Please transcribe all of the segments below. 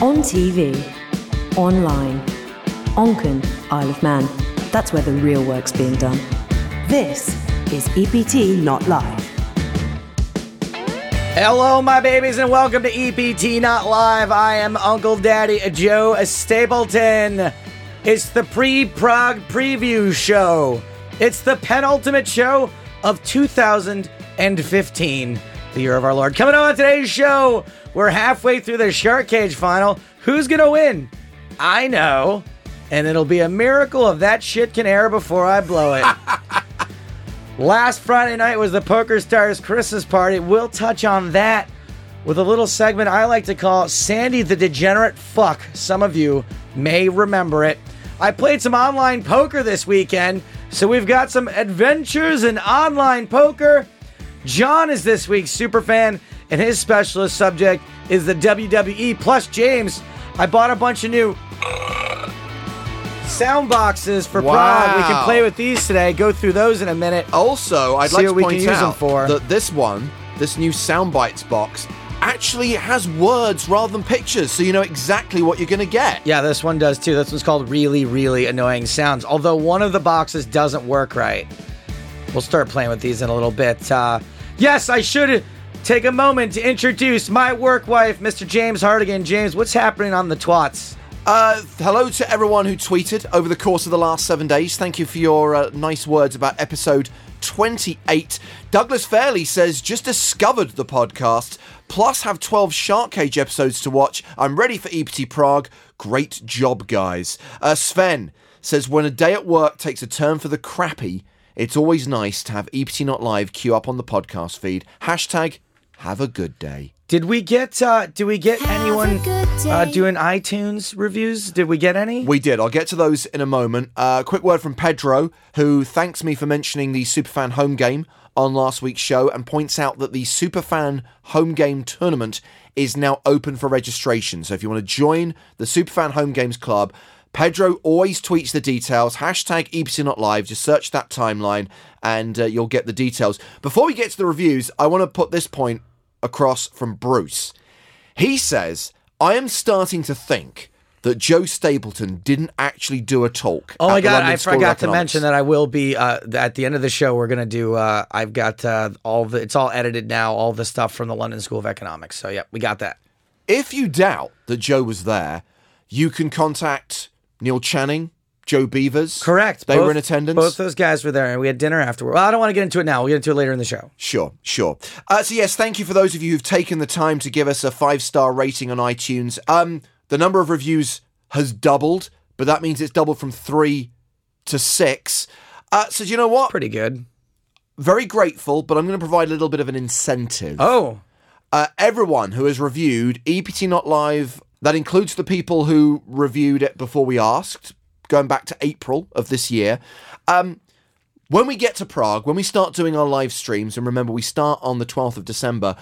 On TV, online, Onken, Isle of Man. That's where the real work's being done. This is EPT Not Live. Hello, my babies, and welcome to EPT Not Live. I am Uncle Daddy Joe Stapleton. It's the pre Prague preview show. It's the penultimate show of 2015, the year of our Lord. Coming on today's show, we're halfway through the Shark Cage final. Who's going to win? I know. And it'll be a miracle if that shit can air before I blow it. Last Friday night was the Poker Stars Christmas party. We'll touch on that with a little segment I like to call Sandy the Degenerate Fuck. Some of you may remember it. I played some online poker this weekend, so we've got some adventures in online poker. John is this week's super fan, and his specialist subject is the WWE. Plus, James, I bought a bunch of new sound boxes for Prague. We can play with these today. Go through those in a minute. Also, I'd like to we can point out for. that this one, this new sound bites box, actually has words rather than pictures, so you know exactly what you're going to get. Yeah, this one does too. This one's called Really, Really Annoying Sounds. Although one of the boxes doesn't work right. We'll start playing with these in a little bit. Uh, yes, I should take a moment to introduce my work wife, Mr. James Hartigan. James, what's happening on the twats? Uh, hello to everyone who tweeted over the course of the last seven days. Thank you for your uh, nice words about episode 28. Douglas Fairley says, just discovered the podcast, plus have 12 Shark Cage episodes to watch. I'm ready for EPT Prague. Great job, guys. Uh, Sven says, when a day at work takes a turn for the crappy, it's always nice to have EPT Not Live queue up on the podcast feed. Hashtag, have a good day. Did we get uh did we get Have anyone uh, doing iTunes reviews? Did we get any? We did. I'll get to those in a moment. Uh, quick word from Pedro, who thanks me for mentioning the Superfan home game on last week's show and points out that the Superfan home game tournament is now open for registration. So if you want to join the Superfan home games club, Pedro always tweets the details. Hashtag EPT Not Live. Just search that timeline and uh, you'll get the details. Before we get to the reviews, I want to put this point across from Bruce. He says, I am starting to think that Joe Stapleton didn't actually do a talk. Oh my god, I forgot to mention that I will be uh, at the end of the show. We're gonna do. Uh, I've got uh, all the. It's all edited now. All the stuff from the London School of Economics. So yeah, we got that. If you doubt that Joe was there, you can contact Neil Channing, Joe Beevers. Correct. They Both- were in attendance. Both those guys were there, and we had dinner afterward. Well, I don't want to get into it now. We'll get into it later in the show. Sure, sure. Uh, so yes, thank you for those of you who've taken the time to give us a five star rating on iTunes. Um, the number of reviews has doubled, but that means it's doubled from three to six. Uh, so do you know what? Pretty good. Very grateful, but I'm going to provide a little bit of an incentive. Oh, uh, everyone who has reviewed EPT Not Live, that includes the people who reviewed it before we asked, going back to April of this year. Um, when we get to Prague, when we start doing our live streams, and remember, we start on the 12th of December,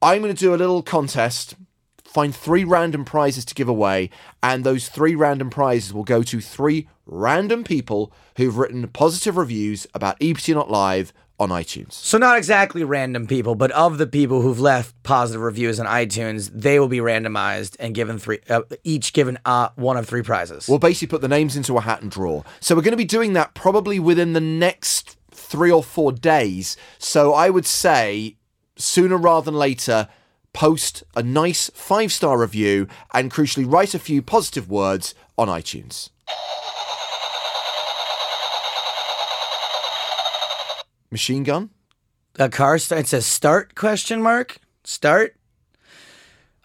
I'm going to do a little contest, find three random prizes to give away, and those three random prizes will go to three random people who've written positive reviews about EPT Not Live on iTunes. so not exactly random people, but of the people who've left positive reviews on iTunes, they will be randomized and given three, uh, each given uh, one of three prizes. We'll basically put the names into a hat and draw. So we're going to be doing that probably within the next three or four days. So I would say sooner rather than later, post a nice five star review and crucially write a few positive words on iTunes. Machine gun? a car start. It says start question mark start.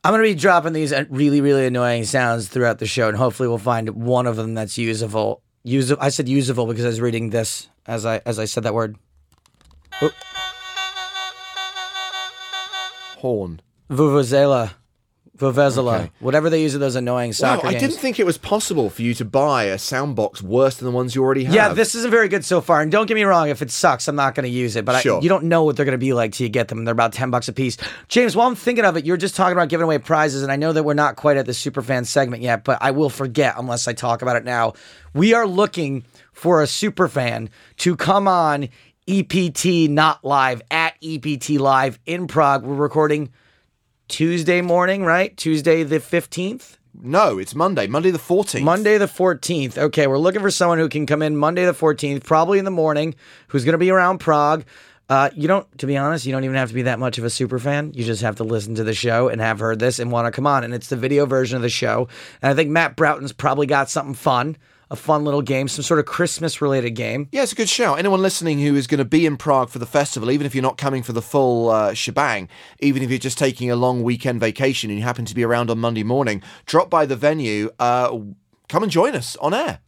I'm gonna be dropping these uh, really really annoying sounds throughout the show, and hopefully we'll find one of them that's usable. Usable. I said usable because I was reading this as I as I said that word. Horn. Vuvuzela, Vuvuzela, Okay. whatever they use in those annoying Wow, I games. didn't think it was possible for you to buy a soundbox worse than the ones you already have. Yeah, this isn't very good so far. And don't get me wrong, if it sucks, I'm not going to use it. But I, you don't know what they're going to be like till you get them. They're about 10 bucks a piece. James, while I'm thinking of it, you're just talking about giving away prizes. And I know that we're not quite at the superfan segment yet, but I will forget unless I talk about it now. We are looking for a superfan to come on EPT Not Live at EPT Live in Prague. We're recording Tuesday morning, right? Tuesday the 15th. No, it's Monday. Monday the 14th. Monday the 14th. Okay, we're looking for someone who can come in Monday the 14th, probably in the morning, who's going to be around Prague. Uh, you don't, to be honest, you don't even have to be that much of a super fan. You just have to listen to the show and have heard this and want to come on. And it's the video version of the show. And I think Matt Broughton's probably got something fun, a fun little game, some sort of Christmas related game. Yeah, it's a good show. Anyone listening who is going to be in Prague for the festival, even if you're not coming for the full uh, shebang, even if you're just taking a long weekend vacation and you happen to be around on Monday morning, drop by the venue. Uh, come and join us on air.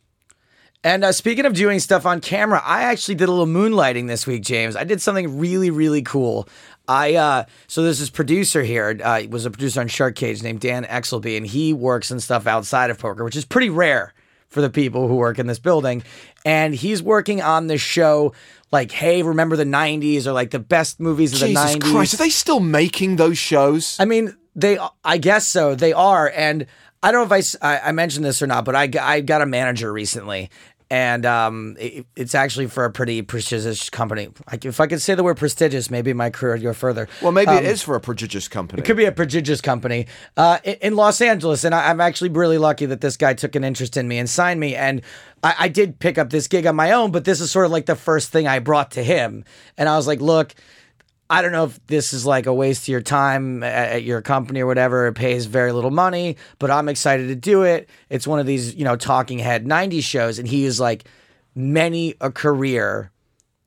And uh, speaking of doing stuff on camera, I actually did a little moonlighting this week, James. I did something really, really cool. I uh, so there's this producer here. Uh, was a producer on Shark Cage named Dan Exelby, and he works and stuff outside of poker, which is pretty rare for the people who work in this building. And he's working on this show, like, hey, remember the '90s or like the best movies of Jesus the '90s. Christ, are they still making those shows? I mean, they. I guess so. They are, and I don't know if I, I, mentioned this or not, but I, I got a manager recently, and um, it, it's actually for a pretty prestigious company. Like, if I could say the word prestigious, maybe my career would go further. well, maybe it is for a prodigious company. It could be a prestigious company uh, in, in Los Angeles, and I, I'm actually really lucky that this guy took an interest in me and signed me. And I, I did pick up this gig on my own, but this is sort of like the first thing I brought to him. And I was like, "Look, I don't know if this is like a waste of your time at, your company or whatever. It pays very little money, but I'm excited to do it. It's one of these, you know, talking head 90s shows. And he is like, many a career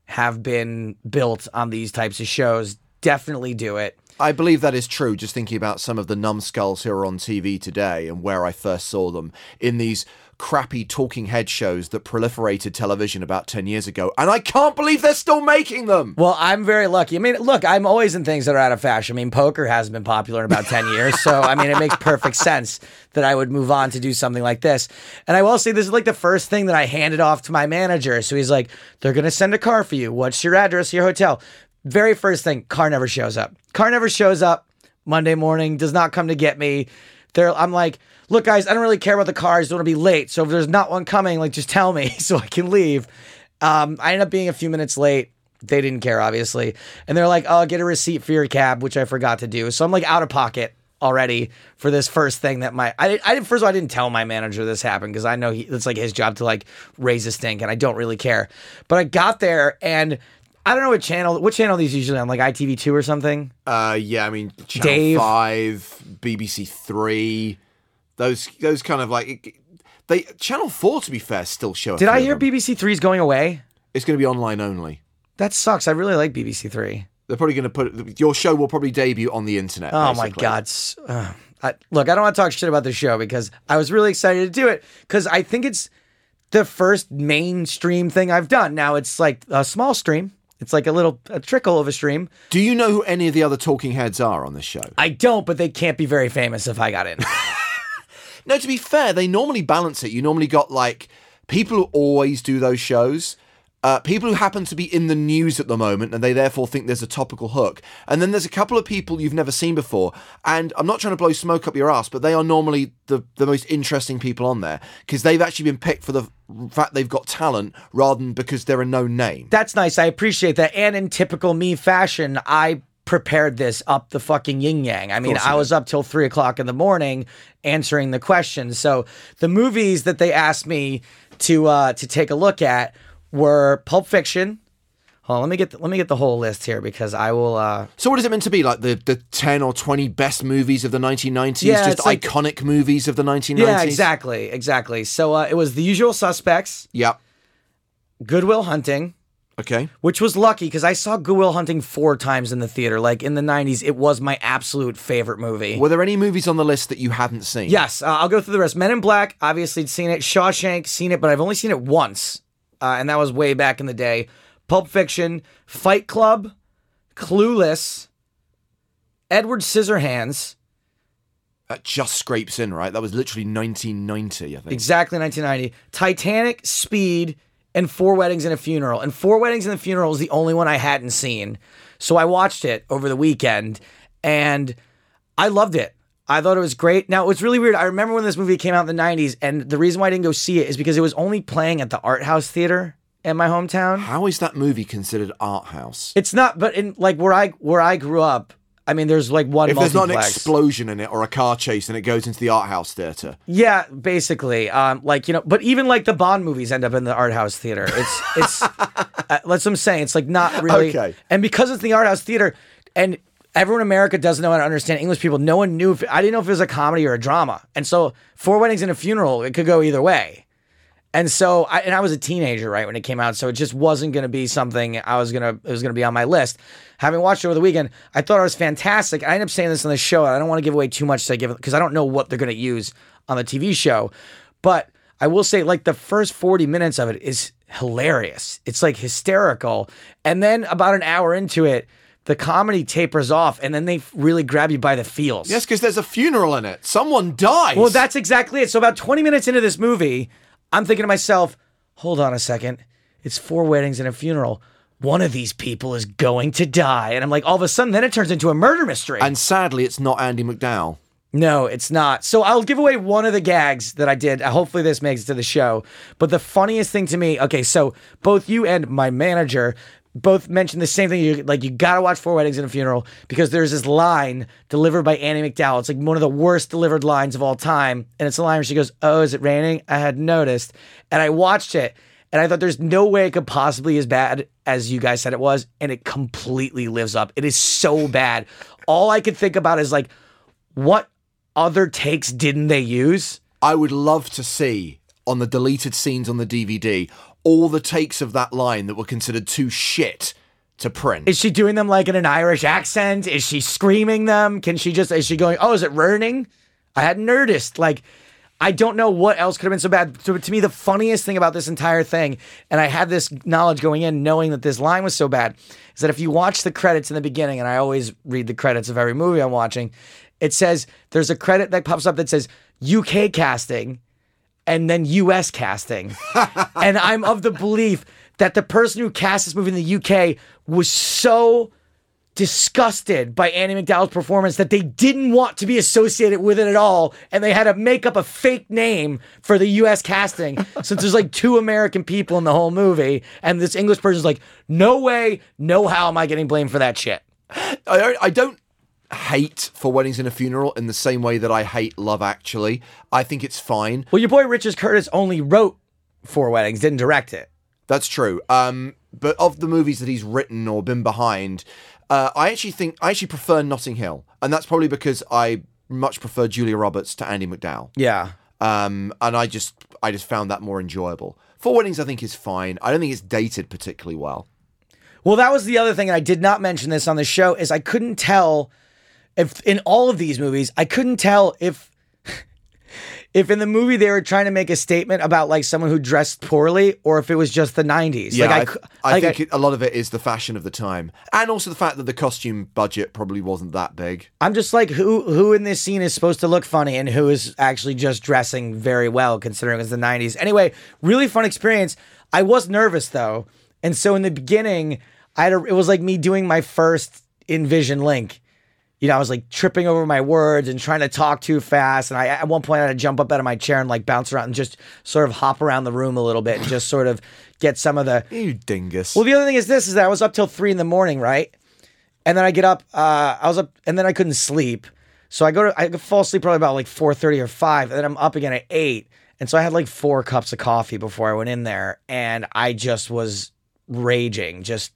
have been built on these types of shows. Definitely do it. I believe that is true. Just thinking about some of the numbskulls who are on TV today and where I first saw them in these crappy talking head shows that proliferated television about 10 years ago. And I can't believe they're still making them. Well, I'm very lucky. I mean, look, I'm always in things that are out of fashion. I mean, poker hasn't been popular in about 10 years. So, I mean, it makes perfect sense that I would move on to do something like this. And I will say, this is like the first thing that I handed off to my manager. So he's like, they're going to send a car for you. What's your address, your hotel? Very first thing, car never shows up. Car never shows up Monday morning, does not come to get me. There, I'm like, look, guys, I don't really care about the cars. Don't want to be late. So if there's not one coming, like, just tell me so I can leave. Um, I ended up being a few minutes late. They didn't care, obviously. And they're like, oh, get a receipt for your cab, which I forgot to do. So I'm like out of pocket already for this first thing that my I, I didn't first of all I didn't tell my manager this happened because I know he it's like his job to like raise a stink and I don't really care. But I got there and I don't know what channel what channel are these usually on like ITV2 or something. Uh, yeah, I mean, Channel Dave. 5, BBC 3, those those kind of like. They Channel 4, to be fair, still show Did I hear. BBC 3 is going away? It's going to be online only. That sucks. I really like BBC 3. They're probably going to put your show will probably debut on the internet. Oh my god! Uh, I, look, I don't want to talk shit about the show because I was really excited to do it because I think it's the first mainstream thing I've done. Now it's like a small stream. It's like a little a trickle of a stream. Do you know who any of the other talking heads are on this show? I don't, but they can't be very famous if I got in. No, to be fair, they normally balance it. You normally got like people who always do those shows, uh, people who happen to be in the news at the moment and they therefore think there's a topical hook. And then there's a couple of people you've never seen before. And I'm not trying to blow smoke up your ass, but they are normally the, the most interesting people on there because they've actually been picked for the fact they've got talent rather than because they're a known name. That's nice. I appreciate that. And in typical me fashion, I prepared this up the fucking yin yang. I mean, I was up till three o'clock in the morning answering the questions. So the movies that they asked me to uh, to take a look at were Pulp Fiction. Hold on, let me get the, let me get the whole list here because I will. Uh, So what is it meant to be? Like the, the 10 or 20 best movies of the 1990s? Yeah, just like- iconic movies of the 1990s? yeah, exactly, exactly. So uh, it was The Usual Suspects, Yep. Good Will Hunting. Okay. which was lucky because I saw Good Will Hunting four times in the theater. Like in the 90s, it was my absolute favorite movie. Were there any movies on the list that you hadn't seen? Yes, uh, I'll go through the rest. Men in Black, obviously seen it. Shawshank, seen it, but I've only seen it once, uh, and that was way back in the day. Pulp Fiction, Fight Club, Clueless, Edward Scissorhands, That just scrapes in, right? That was literally 1990, I think. exactly 1990. Titanic, Speed, and Four Weddings and a Funeral. And Four Weddings and a Funeral was the only one I hadn't seen. So I watched it over the weekend and I loved it. I thought it was great. Now, it was really weird. I remember when this movie came out in the 90s, and the reason why I didn't go see it is because it was only playing at the Art House Theater in my hometown. How is that movie considered art house? It's not, but in like where I where I grew up, I mean, there's like one If there's not an explosion in it or a car chase and it goes into the art house theater. Yeah, basically. Um, like you know, but even like the Bond movies end up in the art house theater. It's it's uh, that's what I'm saying. It's like not really. Okay. And because it's the art house theater, and everyone in America doesn't know how to understand English people. No one knew. If, I didn't know if it was a comedy or a drama. And so, four weddings and a funeral, it could go either way. And so, I, and I was a teenager, right, when it came out. So it just wasn't going to be something I was going to, it was going to be on my list. Having watched it over the weekend, I thought it was fantastic. I ended up saying this on the show. I don't want to give away too much to give because I don't know what they're going to use on the TV show. But I will say, like, the first 40 minutes of it is hilarious. It's like hysterical. And then about an hour into it, the comedy tapers off and then they really grab you by the feels. Yes, because there's a funeral in it. Someone dies. Well, that's exactly it. So about 20 minutes into this movie, I'm thinking to myself, hold on a second. It's four weddings and a funeral. One of these people is going to die. And I'm like, all of a sudden, then it turns into a murder mystery. and sadly, it's not Andie MacDowell. No, it's not. So I'll give away one of the gags that I did. Hopefully, this makes it to the show. But the funniest thing to me, okay, so both you and my manager both mentioned the same thing. You, like, you got to watch Four Weddings and a Funeral because there's this line delivered by Annie McDowell. It's like one of the worst delivered lines of all time. And it's a line where she goes, Oh, is it raining? I had noticed. And I watched it. And I thought there's no way it could possibly be as bad as you guys said it was. And it completely lives up. It is so bad. All I could think about is like, what other takes didn't they use? I would love to see on the deleted scenes on the DVD all the takes of that line that were considered too shit to print. Is she doing them like in an Irish accent? Is she screaming them? Can she just, is she going, oh, is it raining? I hadn't noticed. Like, I don't know what else could have been so bad. So to me, the funniest thing about this entire thing, and I had this knowledge going in, knowing that this line was so bad, is that if you watch the credits in the beginning, and I always read the credits of every movie I'm watching, it says there's a credit that pops up that says UK casting and then US casting. and I'm of the belief that the person who cast this movie in the UK was so disgusted by Annie McDowell's performance that they didn't want to be associated with it at all. And they had to make up a fake name for the US casting since there's like two American people in the whole movie. And this English person's like, no way, no how am I getting blamed for that shit. I I don't hate for weddings and a funeral in the same way that I hate Love Actually. I think it's fine. Well, your boy Richard Curtis only wrote Four Weddings, didn't direct it. That's true. Um, but of the movies that he's written or been behind, uh, I actually think I actually prefer Notting Hill, and that's probably because I much prefer Julia Roberts to Andie MacDowell. Yeah. Um, and I just I just found that more enjoyable. Four Weddings I think is fine. I don't think it's dated particularly well. Well, that was the other thing, and I did not mention this on the show, is I couldn't tell if in all of these movies, I couldn't tell if if in the movie they were trying to make a statement about like someone who dressed poorly or if it was just the 90s. Yeah, like I, cou- I like think it, a lot of it is the fashion of the time, and also the fact that the costume budget probably wasn't that big. I'm just like who who in this scene is supposed to look funny and who is actually just dressing very well considering it's the 90s. Anyway, really fun experience. I was nervous though. And so in the beginning, I had a, it was like me doing my first Envision Link. You know, I was like tripping over my words and trying to talk too fast. And I at one point I had to jump up out of my chair and like bounce around and just sort of hop around the room a little bit and just sort of get some of the You dingus. well, the other thing is this: is that I was up till three in the morning, right? And then I get up. Uh, I was up, and then I couldn't sleep, so I go to I fall asleep probably about like four thirty or five, and then I'm up again at eight, and so I had like four cups of coffee before I went in there, and I just was raging, just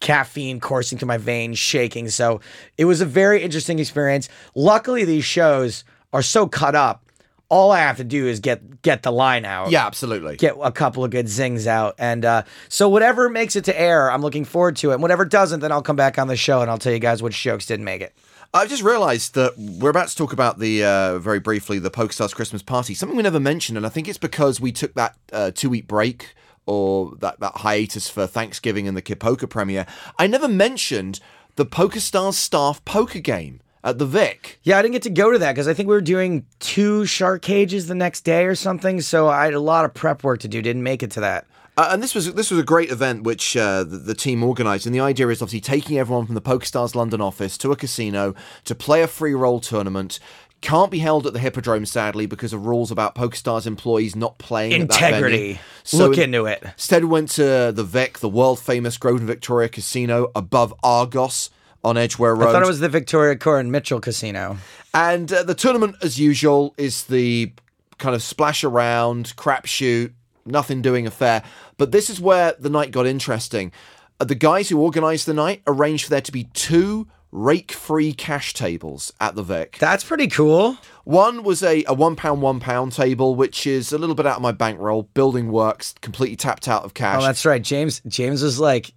caffeine coursing through my veins, shaking. So it was a very interesting experience. Luckily, these shows are so cut up. All I have to do is get get the line out yeah, absolutely. get a couple of good zings out. And uh, so whatever makes it to air, I'm looking forward to it. And whatever doesn't, then I'll come back on the show and I'll tell you guys which jokes didn't make it. I've just realised that we're about to talk about the uh, very briefly the PokerStars Christmas party. Something we never mentioned, and I think it's because we took that uh, two week break or that, that hiatus for Thanksgiving and the Kid Poker premiere. I never mentioned the PokerStars staff poker game at the Vic. Yeah, I didn't get to go to that because I think we were doing two shark cages the next day or something. So I had a lot of prep work to do. Didn't make it to that. Uh, and this was this was a great event which uh, the, the team organised, and the idea is obviously taking everyone from the PokerStars London office to a casino to play a free roll tournament. Can't be held at the Hippodrome, sadly, because of rules about PokerStars employees not playing at that venue. Integrity. So Look into it. Instead, we went to the Vic, the world famous Grosvenor Victoria Casino above Argos on Edgware Road. I thought it was the Victoria Court Mitchell Casino. And uh, the tournament, as usual, is the kind of splash around, crapshoot, nothing doing affair. But this is where the night got interesting. Uh, the guys who organised the night arranged for there to be two rake free cash tables at the Vic. That's pretty cool. One was a, a one pound, one pound table, which is a little bit out of my bankroll. Building works, completely tapped out of cash. Oh, that's right. James James was like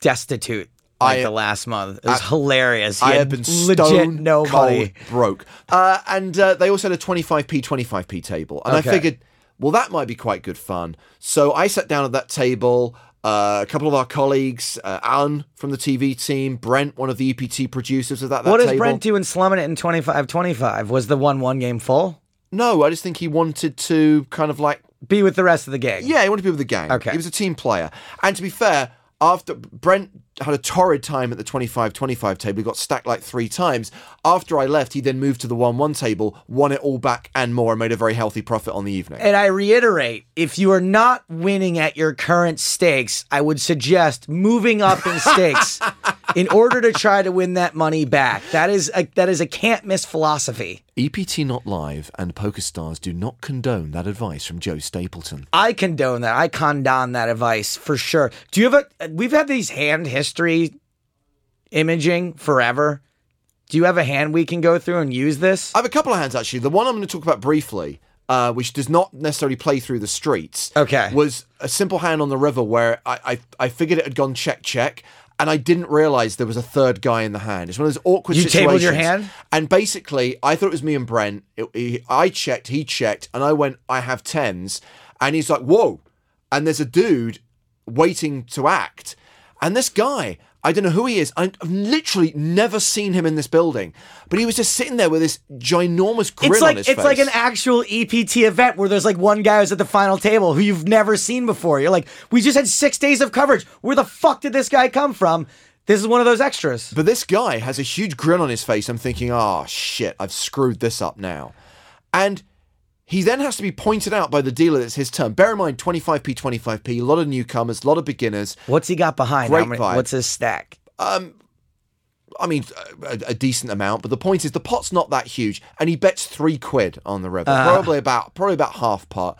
destitute like I- the last month. It was hilarious. He I had been legit stone nobody. cold broke. Uh, and uh, they also had a 25p, 25p table. And Okay. I figured, well, that might be quite good fun. So I sat down at that table. Uh, a couple of our colleagues, uh, Alan from the TV team, Brent, one of the EPT producers of that, that What does table. Brent do in slumming it in 25-25? Was the one one game full? No, I just think he wanted to kind of like Be with the rest of the gang. Yeah, he wanted to be with the gang. Okay. He was a team player. And to be fair, after Brent had a torrid time at the 25 25 table, he got stacked like three times. After I left, he then moved to the 1 1 table, won it all back and more, and made a very healthy profit on the evening. And I reiterate, if you are not winning at your current stakes, I would suggest moving up in stakes in order to try to win that money back. That is a, that is a can't miss philosophy. EPT Not Live and PokerStars do not condone that advice from Joe Stapleton. I condone that. I condone that advice for sure. Do you have a? We've had these hand history imaging forever. Do you have a hand we can go through and use this? I have a couple of hands actually. The one I'm going to talk about briefly, uh, which does not necessarily play through the streets, Okay. was a simple hand on the river where I, I I figured it had gone check check, and I didn't realize there was a third guy in the hand. It's one of those awkward situations. You situations. tabled your hand? and basically I thought it was me and Brent. It- he- I checked, he checked, and I went, I have tens, and he's like, whoa, and there's a dude waiting to act, and this guy. I don't know who he is. I've literally never seen him in this building, but he was just sitting there with this ginormous grin It's on like his it's face. like an actual EPT event where there's like one guy who's at the final table who you've never seen before. You're like, we just had six days of coverage. Where the fuck did this guy come from? This is one of those extras. But this guy has a huge grin on his face. I'm thinking, oh shit, I've screwed this up now. And he then has to be pointed out by the dealer that it's his turn. Bear in mind, 25p, 25p, a lot of newcomers, a lot of beginners. What's he got behind? Great many- vibe. what's his stack? Um, I mean, a, a decent amount, but the point is the pot's not that huge, and he bets three quid on the river, probably about probably about half pot.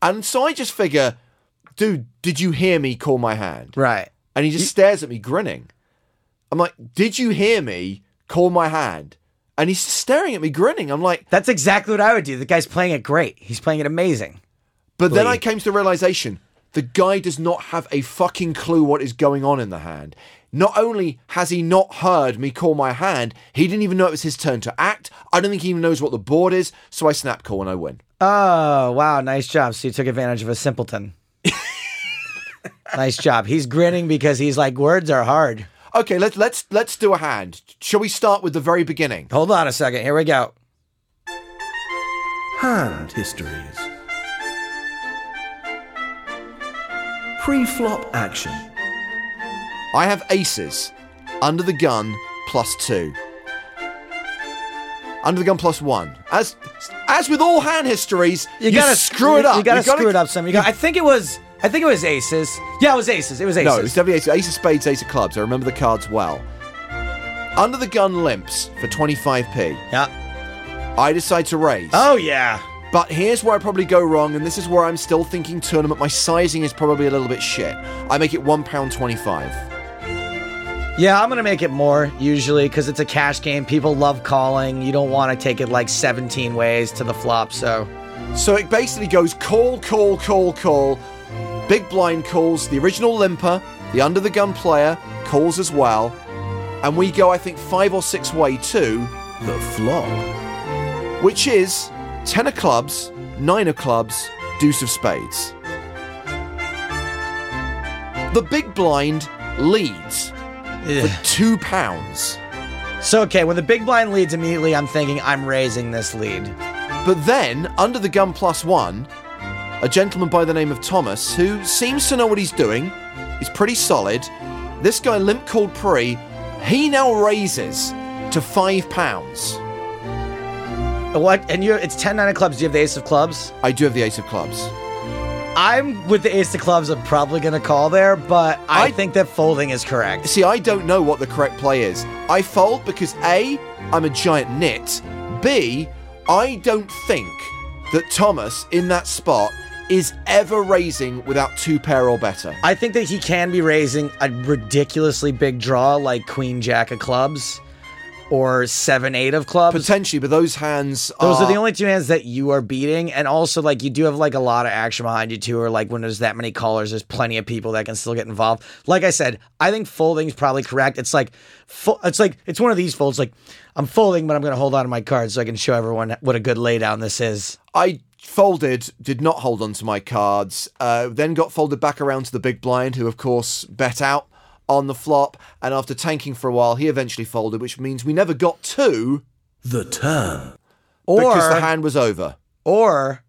And so I just figure, dude, did you hear me call my hand? Right. And he just stares at me, grinning. I'm like, did you hear me call my hand? And he's staring at me, grinning. I'm like, That's exactly what I would do. The guy's playing it great. He's playing it amazing. But then I came to the realization the guy does not have a fucking clue what is going on in the hand. Not only has he not heard me call my hand, he didn't even know it was his turn to act. I don't think he even knows what the board is, so I snap call and I win. Oh, wow. Nice job. So you took advantage of a simpleton. nice job. He's grinning because he's like, words are hard. Okay, let's let's let's do a hand. Shall we start with the very beginning? Hold on a second. Here we go. Hand histories. Pre-flop action. I have aces. Under the gun plus two. Under the gun plus one. As as with all hand histories, you, gotta screw it up. You gotta You gotta- screw it up some. You got, I think it was. I think it was aces. Yeah, it was aces. It was aces. No, it's definitely ace, ace of spades, ace of clubs. I remember the cards well. Under the gun limps for 25p. yeah. I decide to raise. Oh yeah. But here's where I probably go wrong, and this is where I'm still thinking tournament. My sizing is probably a little bit shit. I make it £1.25. Yeah, I'm gonna make it more usually because it's a cash game. People love calling. You don't want to take it like 17 ways to the flop. So So it basically goes call, call, call, call. Big blind calls, the original limper, the under the gun player calls as well. And we go, I think, five or six way to The flop. which is 10 of clubs, 9 of clubs, deuce of spades. The big blind leads for two pounds. so okay. When the big blind leads immediately, I'm thinking I'm raising this lead. But then, under the gun plus one, a gentleman by the name of Thomas, who seems to know what he's doing, he's pretty solid. This guy, Limp Called Pre, he now raises to five pounds. Uh, what? And you? It's ten nine of clubs. Do you have the ace of clubs? I do have the ace of clubs. I'm with the ace of clubs. I'm probably going to call there, but I, I- think that folding is correct. See, I don't know what the correct play is. I fold because A, I'm a giant nit. B, I don't think that Thomas in that spot is ever raising without two pair or better. I think that he can be raising a ridiculously big draw like Queen Jack of clubs or Seven Eight of clubs. Potentially, but those hands Those are the only two hands that you are beating, and also like you do have like a lot of action behind you too. Or like when there's that many callers, there's plenty of people that can still get involved. Like I said, I think folding is probably correct. It's like, it's like it's one of these folds. Like I'm folding, but I'm going to hold on to my cards so I can show everyone what a good laydown this is. I folded, did not hold on to my cards, uh, then got folded back around to the big blind, who of course bet out on the flop, and after tanking for a while, he eventually folded, which means we never got to The turn. Or because the hand was over. or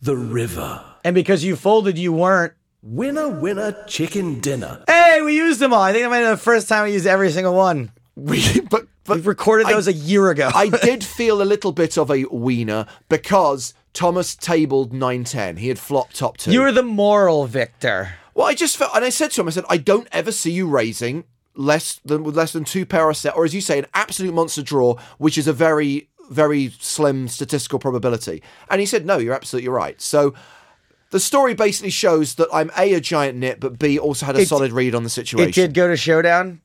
The river. and because you folded, you weren't. Winner, winner, chicken dinner. Hey, we used them all. I think that might be the first time we used every single one. We, but but We recorded those a year ago. I did feel a little bit of a wiener because Thomas tabled 9-10. He had flopped top two. you were the moral victor. Well, I just felt, and I said to him, I said, I don't ever see you raising less than with less than two pair a set, or as you say, an absolute monster draw, which is a very, very slim statistical probability. And he said, No, you're absolutely right. So the story basically shows that I'm a a giant nit, but b also had a It- solid read on the situation. It did go to showdown,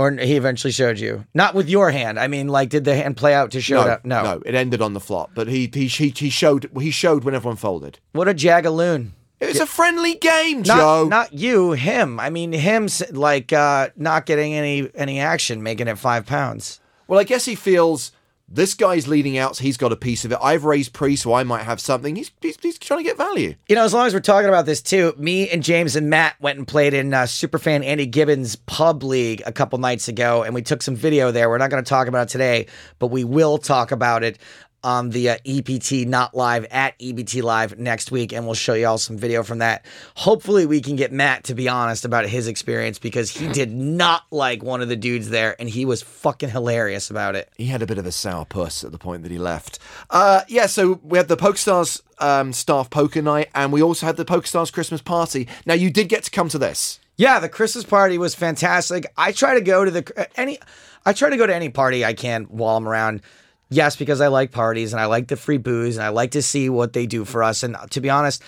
or he eventually showed you. Not with your hand. I mean, like, did the hand play out to show No, no, no, it ended on the flop, but he he he, he showed he showed when everyone folded. What a jagaloon. It was a friendly game, Not, Joe. not you, him. I mean, him, like, uh, not getting any any action, making it five pounds. Well, I guess he feels this guy's leading out, so he's got a piece of it. I've raised pre, so I might have something. He's, he's, he's trying to get value. You know, as long as we're talking about this too, me and James and Matt went and played in uh, Superfan Andy Gibbons Pub League a couple nights ago, and we took some video there. We're not going to talk about it today, but we will talk about it on the uh, EPT Not Live at EPT Live next week, and we'll show you all some video from that. Hopefully, we can get Matt to be honest about his experience because he did not like one of the dudes there, and he was fucking hilarious about it. He had a bit of a sour puss at the point that he left. Uh, yeah, so we had the PokerStars um, staff poker night, and we also had the PokerStars Christmas party. Now, you did get to come to this. Yeah, the Christmas party was fantastic. I try to go to the any I try to go to any party I can while I'm around. Yes, because I like parties and I like the free booze and I like to see what they do for us. And to be honest,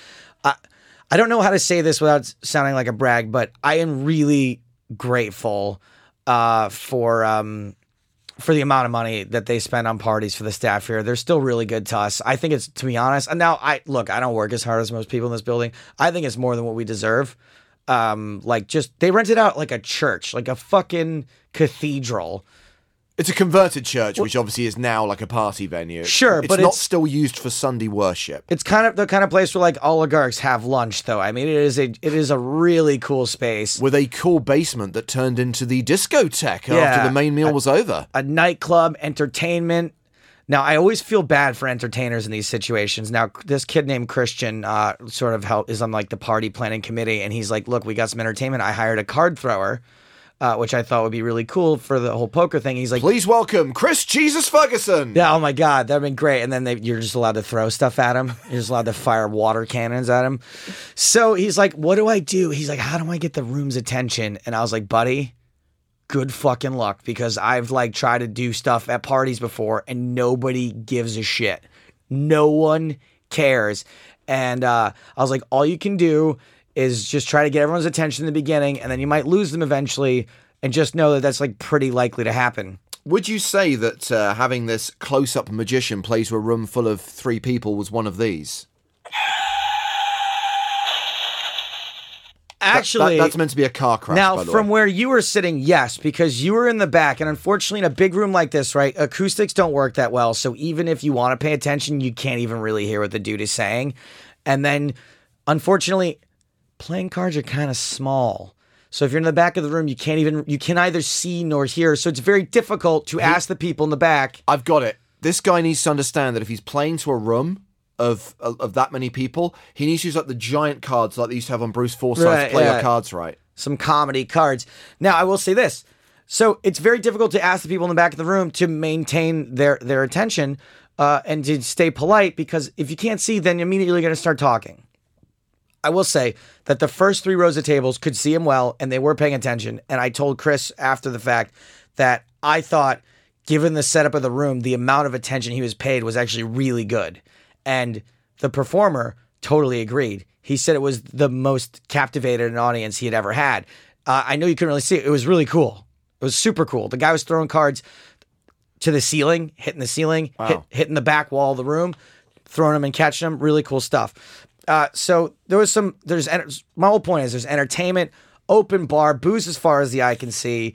I I don't know how to say this without sounding like a brag, but I am really grateful uh, for um, for the amount of money that they spend on parties for the staff here. They're still really good to us. I think it's to be honest. And now I look, I don't work as hard as most people in this building. I think it's more than what we deserve. Um, like just they rented out like a church, like a fucking cathedral. It's a converted church, which obviously is now like a party venue. Sure, it's but not it's- still used for Sunday worship. It's kind of the kind of place where like oligarchs have lunch, though. I mean, it is a it is a really cool space. With a cool basement that turned into the discotheque Yeah. after the main meal was over. a nightclub, entertainment. Now, I always feel bad for entertainers in these situations. Now, this kid named Christian uh, sort of help, is on like the party planning committee, and he's like, "Look, we got some entertainment. I hired a card thrower, uh, which I thought would be really cool for the whole poker thing." He's like, Please welcome Chris Jesus Ferguson. "Yeah, oh my god, that'd been great." And then they, you're just allowed to throw stuff at him. You're just allowed to fire water cannons at him. So he's like, "What do I do?" He's like, "How do I get the room's attention?" And I was like, "Buddy." good fucking luck because I've like tried to do stuff at parties before and nobody gives a shit. No one cares. And uh, I was like, all you can do is just try to get everyone's attention in the beginning and then you might lose them eventually. And just know that that's like pretty likely to happen. Would you say that uh, having this close up magician play to a room full of three people was one of these? That- Actually, that- that's meant to be a car crash. Now, by the from way. where you were sitting, yes, because you were in the back, and unfortunately, in a big room like this, right, acoustics don't work that well. So even if you want to pay attention, you can't even really hear what the dude is saying. And then, unfortunately, playing cards are kind of small. So if you're in the back of the room, you can't even you can either see nor hear. So it's very difficult to ask the people in the back. I've got it. This guy needs to understand that if he's playing to a room of of, of that many people, he needs to use like the giant cards like they used to have on Bruce Forsyth Right, play yeah. your cards right. some comedy cards. Now, I will say this. So it's very difficult to ask the people in the back of the room to maintain their their attention uh, and to stay polite because if you can't see, then you're immediately going to start talking. I will say that the first three rows of tables could see him well and they were paying attention. And I told Chris after the fact that I thought, given the setup of the room, the amount of attention he was paid was actually really good. And the performer totally agreed. He said it was the most captivated an audience he had ever had. Uh, I know you couldn't really see it. It was really cool. It was super cool. The guy was throwing cards to the ceiling, hitting the ceiling, hit, hitting the back wall of the room, throwing them and catching them. Really cool stuff. Uh, so there was some. There's my whole point is there's entertainment, open bar, booze as far as the eye can see.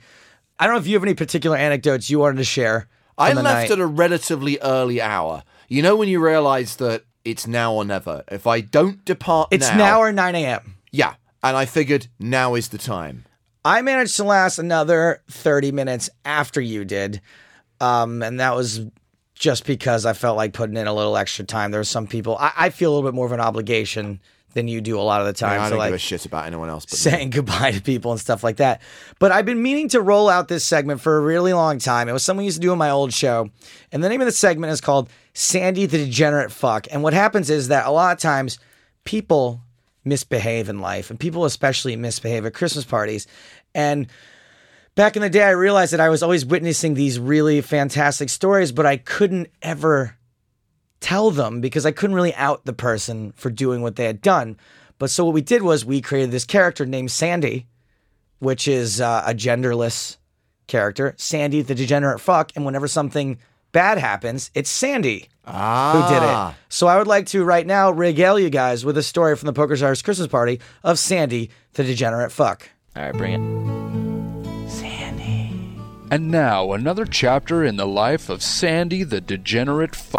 I don't know if you have any particular anecdotes you wanted to share. I left night. at a relatively early hour. You know when you realise that it's now or never. If I don't depart It's now, now or 9 a.m. yeah, and I figured now is the time. I managed to last another 30 minutes after you did. Um, and that was just because I felt like putting in a little extra time. There were some people, I, I feel a little bit more of an obligation than you do a lot of the time. I don't like give a shit about anyone else. But me. saying goodbye to people and stuff like that. But I've been meaning to roll out this segment for a really long time. It was something we used to do on my old show. And the name of the segment is called Sandy the Degenerate Fuck. And what happens is that a lot of times people misbehave in life, and people especially misbehave at Christmas parties. And back in the day, I realized that I was always witnessing these really fantastic stories, but I couldn't ever tell them because I couldn't really out the person for doing what they had done. But so what we did was we created this character named Sandy, which is uh, a genderless character, Sandy the degenerate fuck. And whenever something bad happens, it's Sandy ah, who did it. So I would like to right now regale you guys with a story from the Poker Stars Christmas party of Sandy the degenerate fuck. All right, bring it. And now, another chapter in the life of Sandy the degenerate f.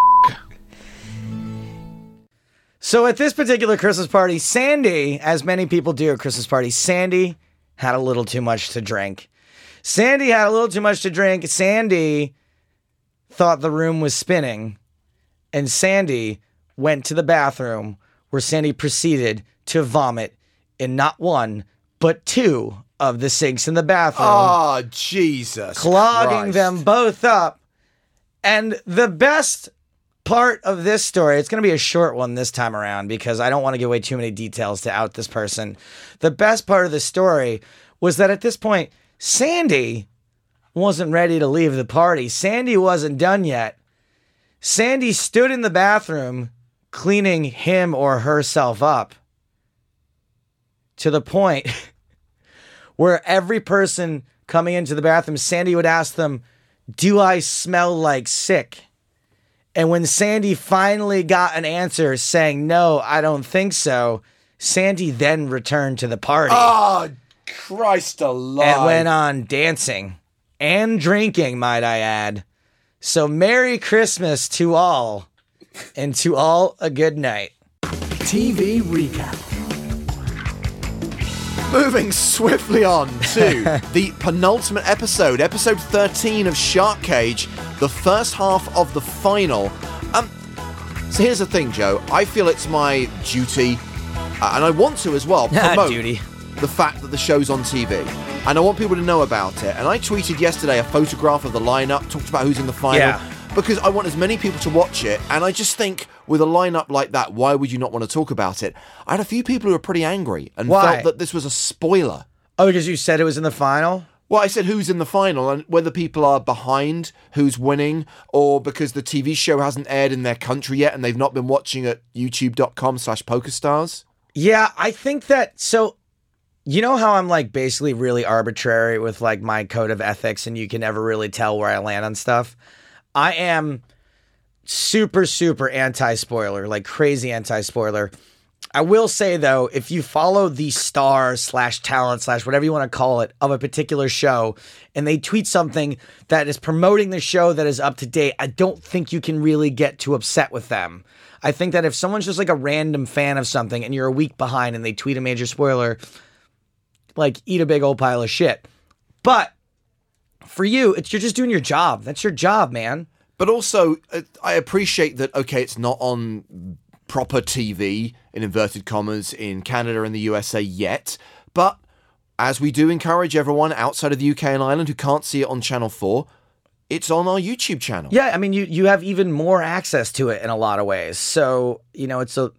So at this particular Christmas party, Sandy, as many people do at Christmas parties, Sandy had a little too much to drink. Sandy had a little too much to drink. Sandy thought the room was spinning, and Sandy went to the bathroom where Sandy proceeded to vomit in not one, but two of the sinks in the bathroom Oh, Jesus. clogging Christ. them both up. And the best part of this story, it's going to be a short one this time around because I don't want to give away too many details to out this person. The best part of the story was that at this point, Sandy wasn't ready to leave the party. Sandy wasn't done yet. Sandy stood in the bathroom cleaning him or herself up to the point where every person coming into the bathroom, Sandy would ask them, Do I smell like sick? And when Sandy finally got an answer saying, No, I don't think so, Sandy then returned to the party Oh, Christ alive. and went on dancing and drinking, might I add. So, Merry Christmas to all, and to all a good night. TV recap. Moving swiftly on to the penultimate episode, episode 13 of Shark Cage, the first half of the final. Um, so here's the thing, Joe. I feel it's my duty, uh, and I want to as well, promote Duty. the fact that the show's on TV. And I want people to know about it. And I tweeted yesterday a photograph of the lineup, talked about who's in the final. Yeah. Because I want as many people to watch it, and I just think with a lineup like that, why would you not want to talk about it? I had a few people who were pretty angry and Why? felt that this was a spoiler. Oh, because you said it was in the final? Well, I said who's in the final and whether people are behind who's winning or because the TV show hasn't aired in their country yet and they've not been watching at youtube.com slash pokerstars. Yeah, I think that so you know how I'm like basically really arbitrary with like my code of ethics and you can never really tell where I land on stuff. I am super super anti spoiler, like crazy anti spoiler. I will say though, if you follow the star slash talent slash whatever you want to call it of a particular show, and they tweet something that is promoting the show that is up to date, I don't think you can really get too upset with them. I think that if someone's just like a random fan of something and you're a week behind and they tweet a major spoiler, like eat a big old pile of shit. But for you, it's you're just doing your job. That's your job, man. But also, uh, I appreciate that, okay, it's not on proper TV, in inverted commas, in Canada and the USA yet. But as we do encourage everyone outside of the UK and Ireland who can't see it on Channel 4, it's on our YouTube channel. Yeah, I mean you you have even more access to it in a lot of ways. So, you know, it's a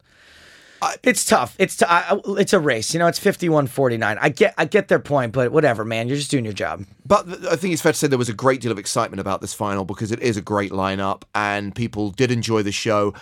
Uh, it's tough. It's t- I, it's a race. You know, it's 51-49. I get I get their point, but whatever, man. You're just doing your job. But I think it's fair to say there was a great deal of excitement about this final because it is a great lineup and people did enjoy the show.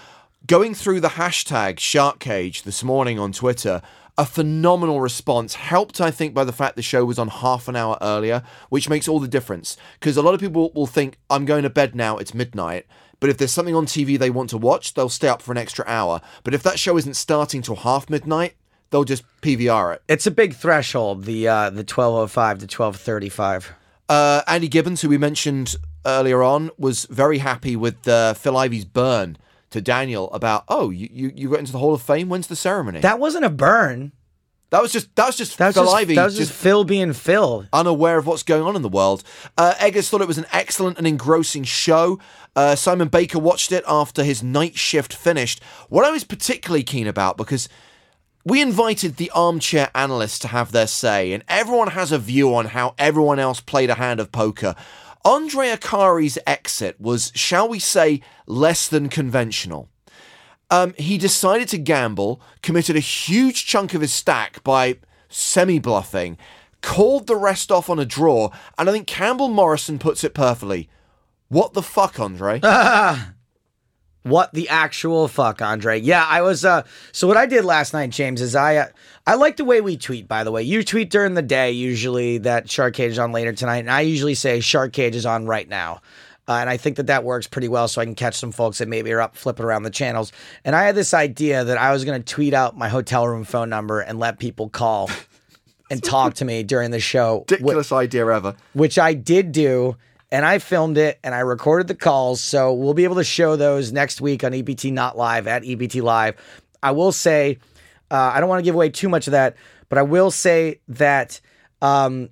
Going through the hashtag Shark Cage this morning on Twitter, a phenomenal response, helped, I think, by the fact the show was on half an hour earlier, which makes all the difference. Because a lot of people will think, I'm going to bed now, it's midnight. But if there's something on TV they want to watch, they'll stay up for an extra hour. But if that show isn't starting till half midnight, they'll just PVR it. It's a big threshold. The uh, the 1205 to 1235. Uh, Andy Gibbons, who we mentioned earlier on, was very happy with uh, Phil Ivey's burn to Daniel about, oh, you, you, you got into the Hall of Fame. When's the ceremony? That wasn't a burn. That was just that was just That was Phil just, Ivey that was just, just Phil being Phil. unaware of what's going on in the world. Uh, Eggers thought it was an excellent and engrossing show. Uh, Simon Baker watched it after his night shift finished. What I was particularly keen about because we invited the armchair analysts to have their say, and everyone has a view on how everyone else played a hand of poker. Andre Akkari's exit was, shall we say, less than conventional. Um, he decided to gamble, committed a huge chunk of his stack by semi bluffing, called the rest off on a draw, and I think Campbell Morrison puts it perfectly. What the fuck, Andre? What the actual fuck, Andre? Yeah, I was. uh So what I did last night, James, is I uh, I like the way we tweet. By the way, you tweet during the day usually that Shark Cage is on later tonight, and I usually say Shark Cage is on right now. Uh, and I think that that works pretty well, so I can catch some folks that maybe are up flipping around the channels. And I had this idea that I was going to tweet out my hotel room phone number and let people call and talk to me during the show. Ridiculous idea ever. which I did do, and I filmed it and I recorded the calls. So we'll be able to show those next week on EPT Not Live at EPT Live. I will say, uh, I don't want to give away too much of that, but I will say that um,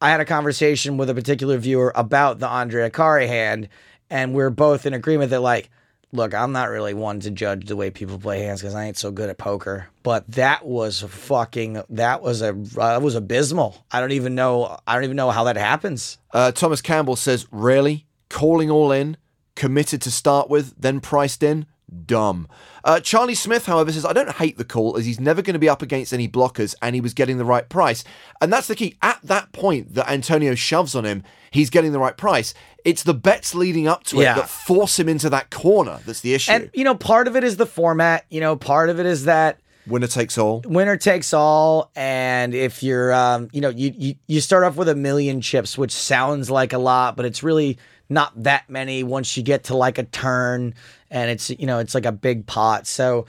I had a conversation with a particular viewer about the Andre Akkari hand, and we're both in agreement that like. Look, I'm not really one to judge the way people play hands because I ain't so good at poker. But that was fucking that was a that was abysmal. I don't even know I don't even know how that happens. Uh, Thomas Campbell says, Really? Calling all in? Committed to start with, then priced in? Dumb. Uh, Charlie Smith, however, says, I don't hate the call as he's never going to be up against any blockers and he was getting the right price. And that's the key. At that point that Antonio shoves on him, he's getting the right price. It's the bets leading up to it Yeah. that force him into that corner that's the issue. And you know, part of it is the format. You know, part of it is that Winner takes all. winner takes all and if you're um, you know you, you you start off with a million chips which sounds like a lot but it's really not that many once you get to like a turn and it's you know it's like a big pot so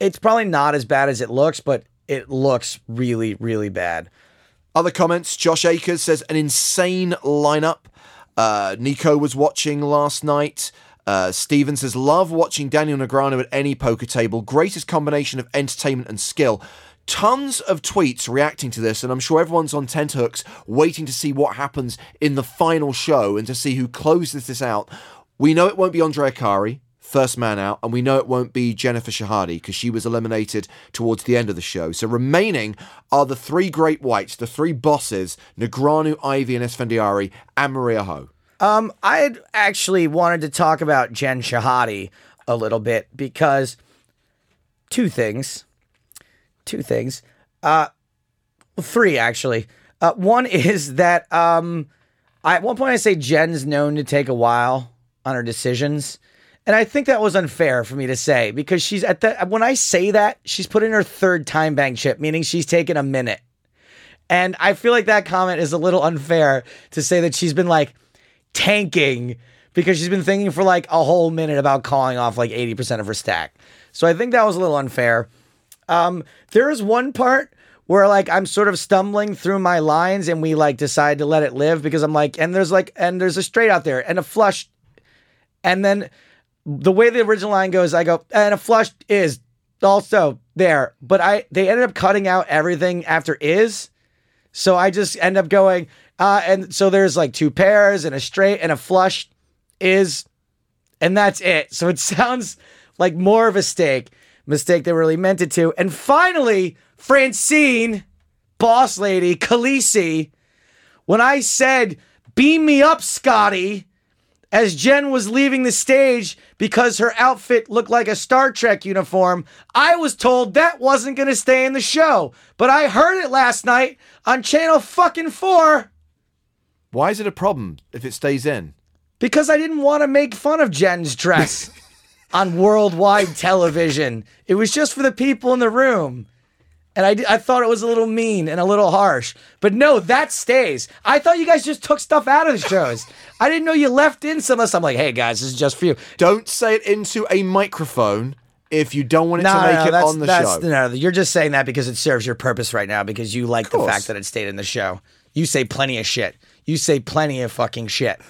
it's probably not as bad as it looks but it looks really really bad Other comments Josh Akers says an insane lineup. Uh, Nico was watching last night. Uh, Steven says, love watching Daniel Negreanu at any poker table. Greatest combination of entertainment and skill. Tons of tweets reacting to this, and I'm sure everyone's on tenterhooks waiting to see what happens in the final show and to see who closes this out. We know it won't be Andre Akkari, first man out, and we know it won't be Jennifer Shahade because she was eliminated towards the end of the show. So remaining are the three great whites, the three bosses, Negreanu, Ivey, and Esfandiari, and Maria Ho. Um, I actually wanted to talk about Jen Shahade a little bit because two things. Two things. Uh, three actually. Uh, one is that um, I, at one point I say Jen's known to take a while on her decisions, and I think that was unfair for me to say because she's at the when I say that she's put in her third time bank chip, meaning she's taken a minute. And I feel like that comment is a little unfair to say that she's been like tanking because she's been thinking for like a whole minute about calling off like 80% of her stack. So I think that was a little unfair. Um, there is one part where like I'm sort of stumbling through my lines and we like decide to let it live because I'm like, and there's like, and there's a straight out there and a flush. And then the way the original line goes, I go, and a flush is also there. But I, they ended up cutting out everything after is. So I just end up going, uh, and so there's like two pairs and a straight and a flush is, and that's it. So it sounds like more of a mistake, mistake they really meant it to. And finally, Francine, boss lady, Khaleesi, when I said, beam me up, Scotty, as Jen was leaving the stage because her outfit looked like a Star Trek uniform. I was told that wasn't going to stay in the show, but I heard it last night on channel fucking 4 Why is it a problem if it stays in? because I didn't want to make fun of Jen's dress on worldwide television. It was just for the people in the room. And I, I thought it was a little mean and a little harsh. But no, that stays. I thought you guys just took stuff out of the shows. I didn't know you left in some of this. I'm like, hey guys, this is just for you. Don't say it into a microphone if you don't want it No, to make no, it that's, on the that's, show. No, you're just saying that because it serves your purpose right now because you like the fact that it stayed in the show. You say plenty of shit. You say plenty of fucking shit.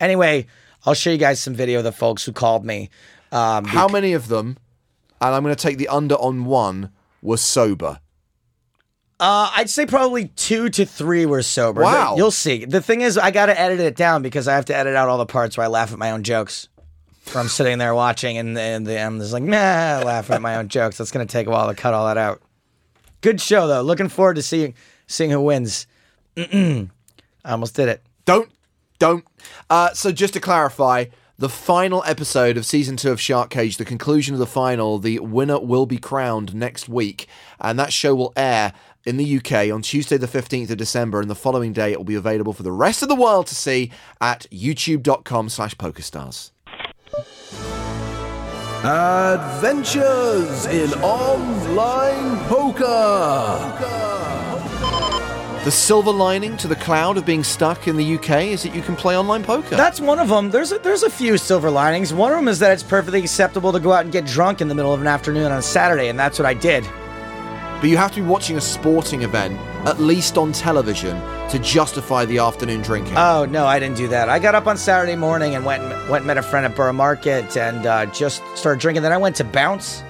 Anyway, I'll show you guys some video of the folks who called me. Um, How many of them, and I'm going to take the under on one, were sober? Uh, I'd say probably two to three were sober. Wow. You'll see. The thing is, I got to edit it down because I have to edit out all the parts where I laugh at my own jokes. I'm sitting there watching and, and I'm just like, nah, laughing at my own jokes. That's going to take a while to cut all that out. Good show, though. Looking forward to seeing seeing who wins. I almost did it. Don't, don't. Uh, so just to clarify, the final episode of season two of Shark Cage, the conclusion of the final, the winner will be crowned next week, and that show will air in the UK on Tuesday, the 15th of December, and the following day it will be available for the rest of the world to see at youtube.com slash pokerstars. Adventures in online poker. The silver lining to the cloud of being stuck in the UK is that you can play online poker. That's one of them. There's a, there's a few silver linings. One of them is that it's perfectly acceptable to go out and get drunk in the middle of an afternoon on a Saturday, and that's what I did. but you have to be watching a sporting event, at least on television, to justify the afternoon drinking. Oh no, I didn't do that. I got up on Saturday morning and went and, went and met a friend at Borough Market and uh, just started drinking. Then I went to Bounce.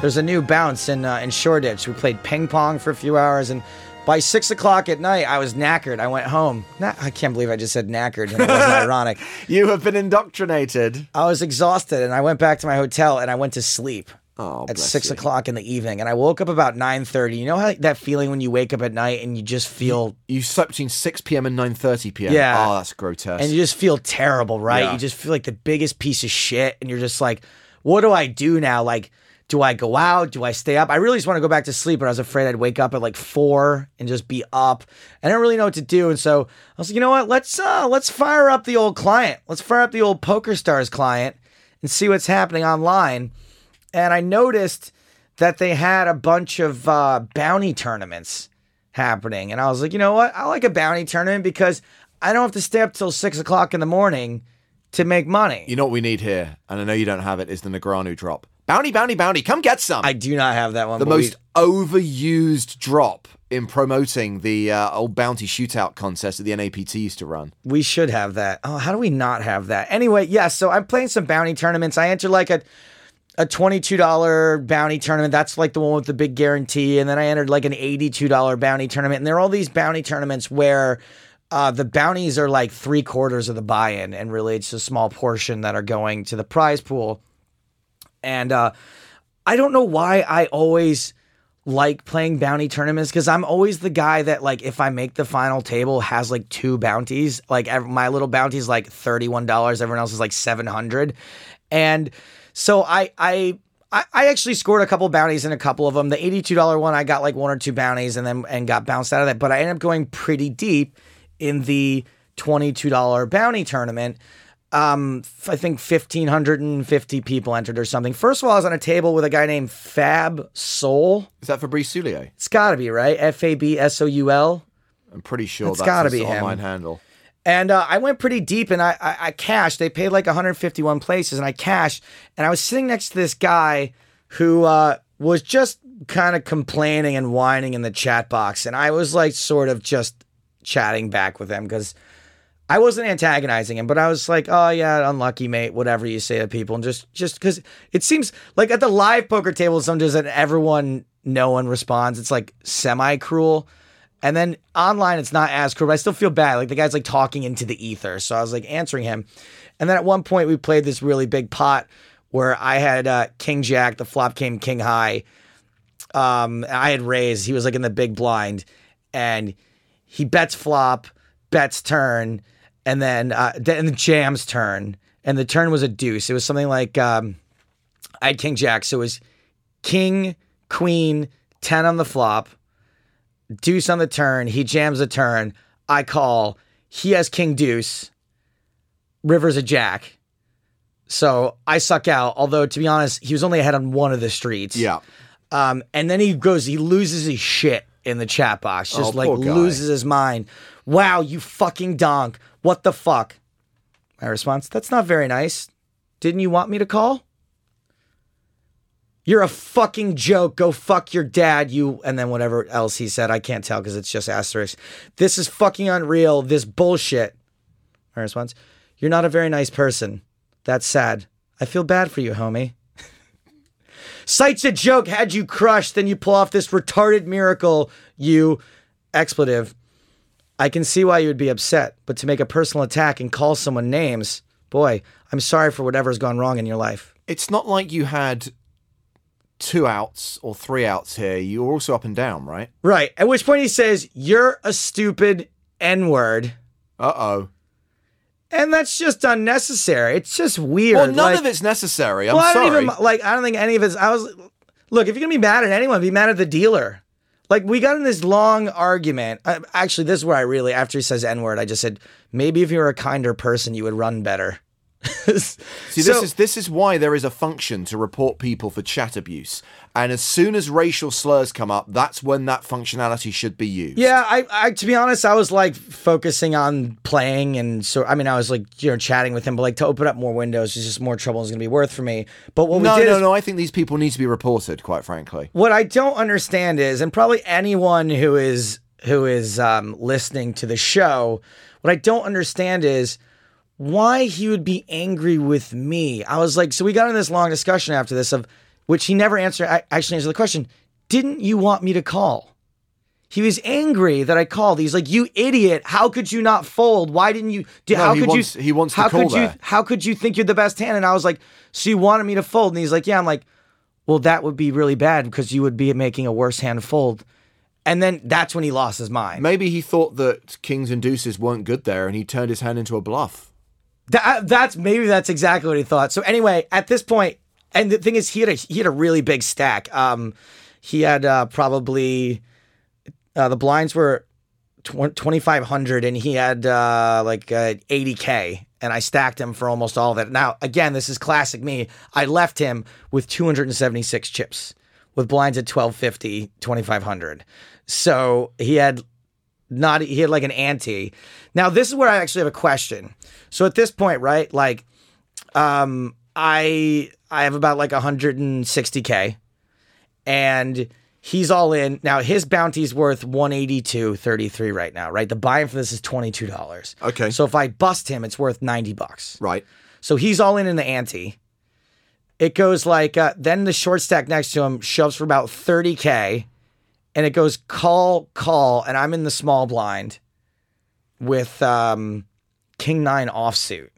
There's a new Bounce in uh, in Shoreditch. We played ping pong for a few hours, and by six o'clock at night, I was knackered. I went home. I can't believe I just said knackered. And it wasn't ironic. you have been indoctrinated. I was exhausted, and I went back to my hotel and I went to sleep. Oh, at six you. o'clock in the evening, and I woke up about nine thirty. You know how that feeling when you wake up at night and you just feel You slept between 6 p.m. and 9.30 p.m. Yeah. Oh, that's grotesque. and you just feel terrible, right? Yeah. You just feel like the biggest piece of shit, and you're just like, what do I do now? Like, do I go out? Do I stay up? I really just want to go back to sleep, but I was afraid I'd wake up at like four and just be up. I didn't really know what to do, and so I was like, you know what? Let's uh, let's fire up the old client. Let's fire up the old PokerStars client and see what's happening online. And I noticed that they had a bunch of uh, bounty tournaments happening. And I was like, you know what? I like a bounty tournament because I don't have to stay up till six o'clock in the morning to make money. you know what we need here, and I know you don't have it, is the Negreanu drop. Bounty, bounty, bounty. Come get some. I do not have that one. the but we- most overused drop in promoting the uh, old bounty shootout contest that the NAPT used to run. We should have that. Oh, how do we not have that? Anyway, yeah, so I'm playing some bounty tournaments. I entered like a a $22 bounty tournament. That's like the one with the big guarantee. And then I entered like an $82 bounty tournament. And there are all these bounty tournaments where uh, the bounties are like three quarters of the buy in, and really it's a small portion that are going to the prize pool. And uh, I don't know why I always like playing bounty tournaments because I'm always the guy that like if I make the final table has like two bounties. Like my little bounty is like thirty one dollars. Everyone else is like seven hundred, and so I I. I I actually scored a couple bounties in a couple of them. The eighty-two dollar one, I got like one or two bounties, and then and got bounced out of that. But I ended up going pretty deep in the twenty-two dollar bounty tournament um I think 1550 people entered or something. First of all, I was on a table with a guy named Fab Soul. Is that Fabrice Soulier? It's got to be, right? F A B S O U L. I'm pretty sure It's that's gotta his be him. online handle. And uh, I went pretty deep and I, I, I cashed. They paid like 151 places and I cashed. And I was sitting next to this guy who uh, was just kind of complaining and whining in the chat box. And I was like sort of just chatting back with him because I wasn't antagonizing him, but I was like, oh yeah, unlucky mate, whatever you say to people. And just just because it seems like at the live poker table, sometimes that everyone, no one responds. It's like semi cruel. And then online, it's not as cruel, but I still feel bad. Like the guy's like talking into the ether. So I was like answering him. And then at one point, we played this really big pot where I had uh, King Jack, the flop came King High. Um, I had raised, he was like in the big blind, and he bets flop, bets turn, and then uh, then the jam's turn, and the turn was a deuce. It was something like um, I had King Jack, so it was King Queen ten on the flop, Deuce on the turn. He jams the turn. I call. He has King Deuce. River's a Jack. So I suck out. Although to be honest, he was only ahead on one of the streets. Yeah. Um, and then he goes, he loses his shit in the chat box, just Oh, like loses his mind. Wow, you fucking donk. What the fuck? My response, that's not very nice. Didn't you want me to call? You're a fucking joke. Go fuck your dad, you. And then whatever else he said, I can't tell because it's just asterisk. This is fucking unreal. This bullshit. My response, you're not a very nice person. That's sad. I feel bad for you, homie. Sight's a joke. Had you crushed, then you pull off this retarded miracle, you expletive. I can see why you would be upset, but to make a personal attack and call someone names, boy, I'm sorry for whatever's gone wrong in your life. It's not like you had two outs or three outs here. You were also up and down, right? Right. At which point he says, You're a stupid N word. Uh oh. And that's just unnecessary. It's just weird. Well, none Like- of it's necessary. I'm well, I don't sorry. even like. I don't think any of it's. I was look. If you're gonna be mad at anyone, be mad at the dealer. Like we got in this long argument. Actually, this is where I really, after he says N word, I just said maybe if you were a kinder person, you would run better. See, this is this is why there is a function to report people for chat abuse, and as soon as racial slurs come up, that's when that functionality should be used. Yeah, I, I to be honest, I was like focusing on playing, and so I mean, I was like you know chatting with him, but like to open up more windows is just more trouble is going to be worth for me. But what No, we no, is, no. I think these people need to be reported. Quite frankly. what I don't understand is, and probably anyone who is who is um, listening to the show, what I don't understand is why he would be angry with me. I was like, so we got in this long discussion after this of which he never answered. I actually answered the question. Didn't you want me to call? He was angry that I called. He's like, "You idiot! How could you not fold? Why didn't you? Did, No, how could wants- you? he wants to how call could you? there. How could you think you're the best hand?" And I was like, "So you wanted me to fold?" And he's like, "Yeah." I'm like, "Well, that would be really bad because you would be making a worse hand fold." And then that's when he lost his mind. Maybe he thought that kings and deuces weren't good there, and he turned his hand into a bluff. That, that's maybe that's exactly what he thought. So anyway, at this point, and the thing is, he had a he had a really big stack. Um, he had uh, probably uh, the blinds were twenty five hundred, and he had uh, like eighty k. And I stacked him for almost all of it. Now, again, this is classic me. I left him with 276 chips with blinds at 1250, 2500. So he had not he had like an ante. Now this is where I actually have a question. So at this point, right, like um I I have about like 160k and he's all in. Now his bounty's worth 182.33 right now, right? The buy-in for this is $22. Okay. So if I bust him, it's worth 90 bucks. Right. So he's all in in the ante. It goes like uh, then the short stack next to him shoves for about 30k and it goes call call and I'm in the small blind with um king 9 offsuit.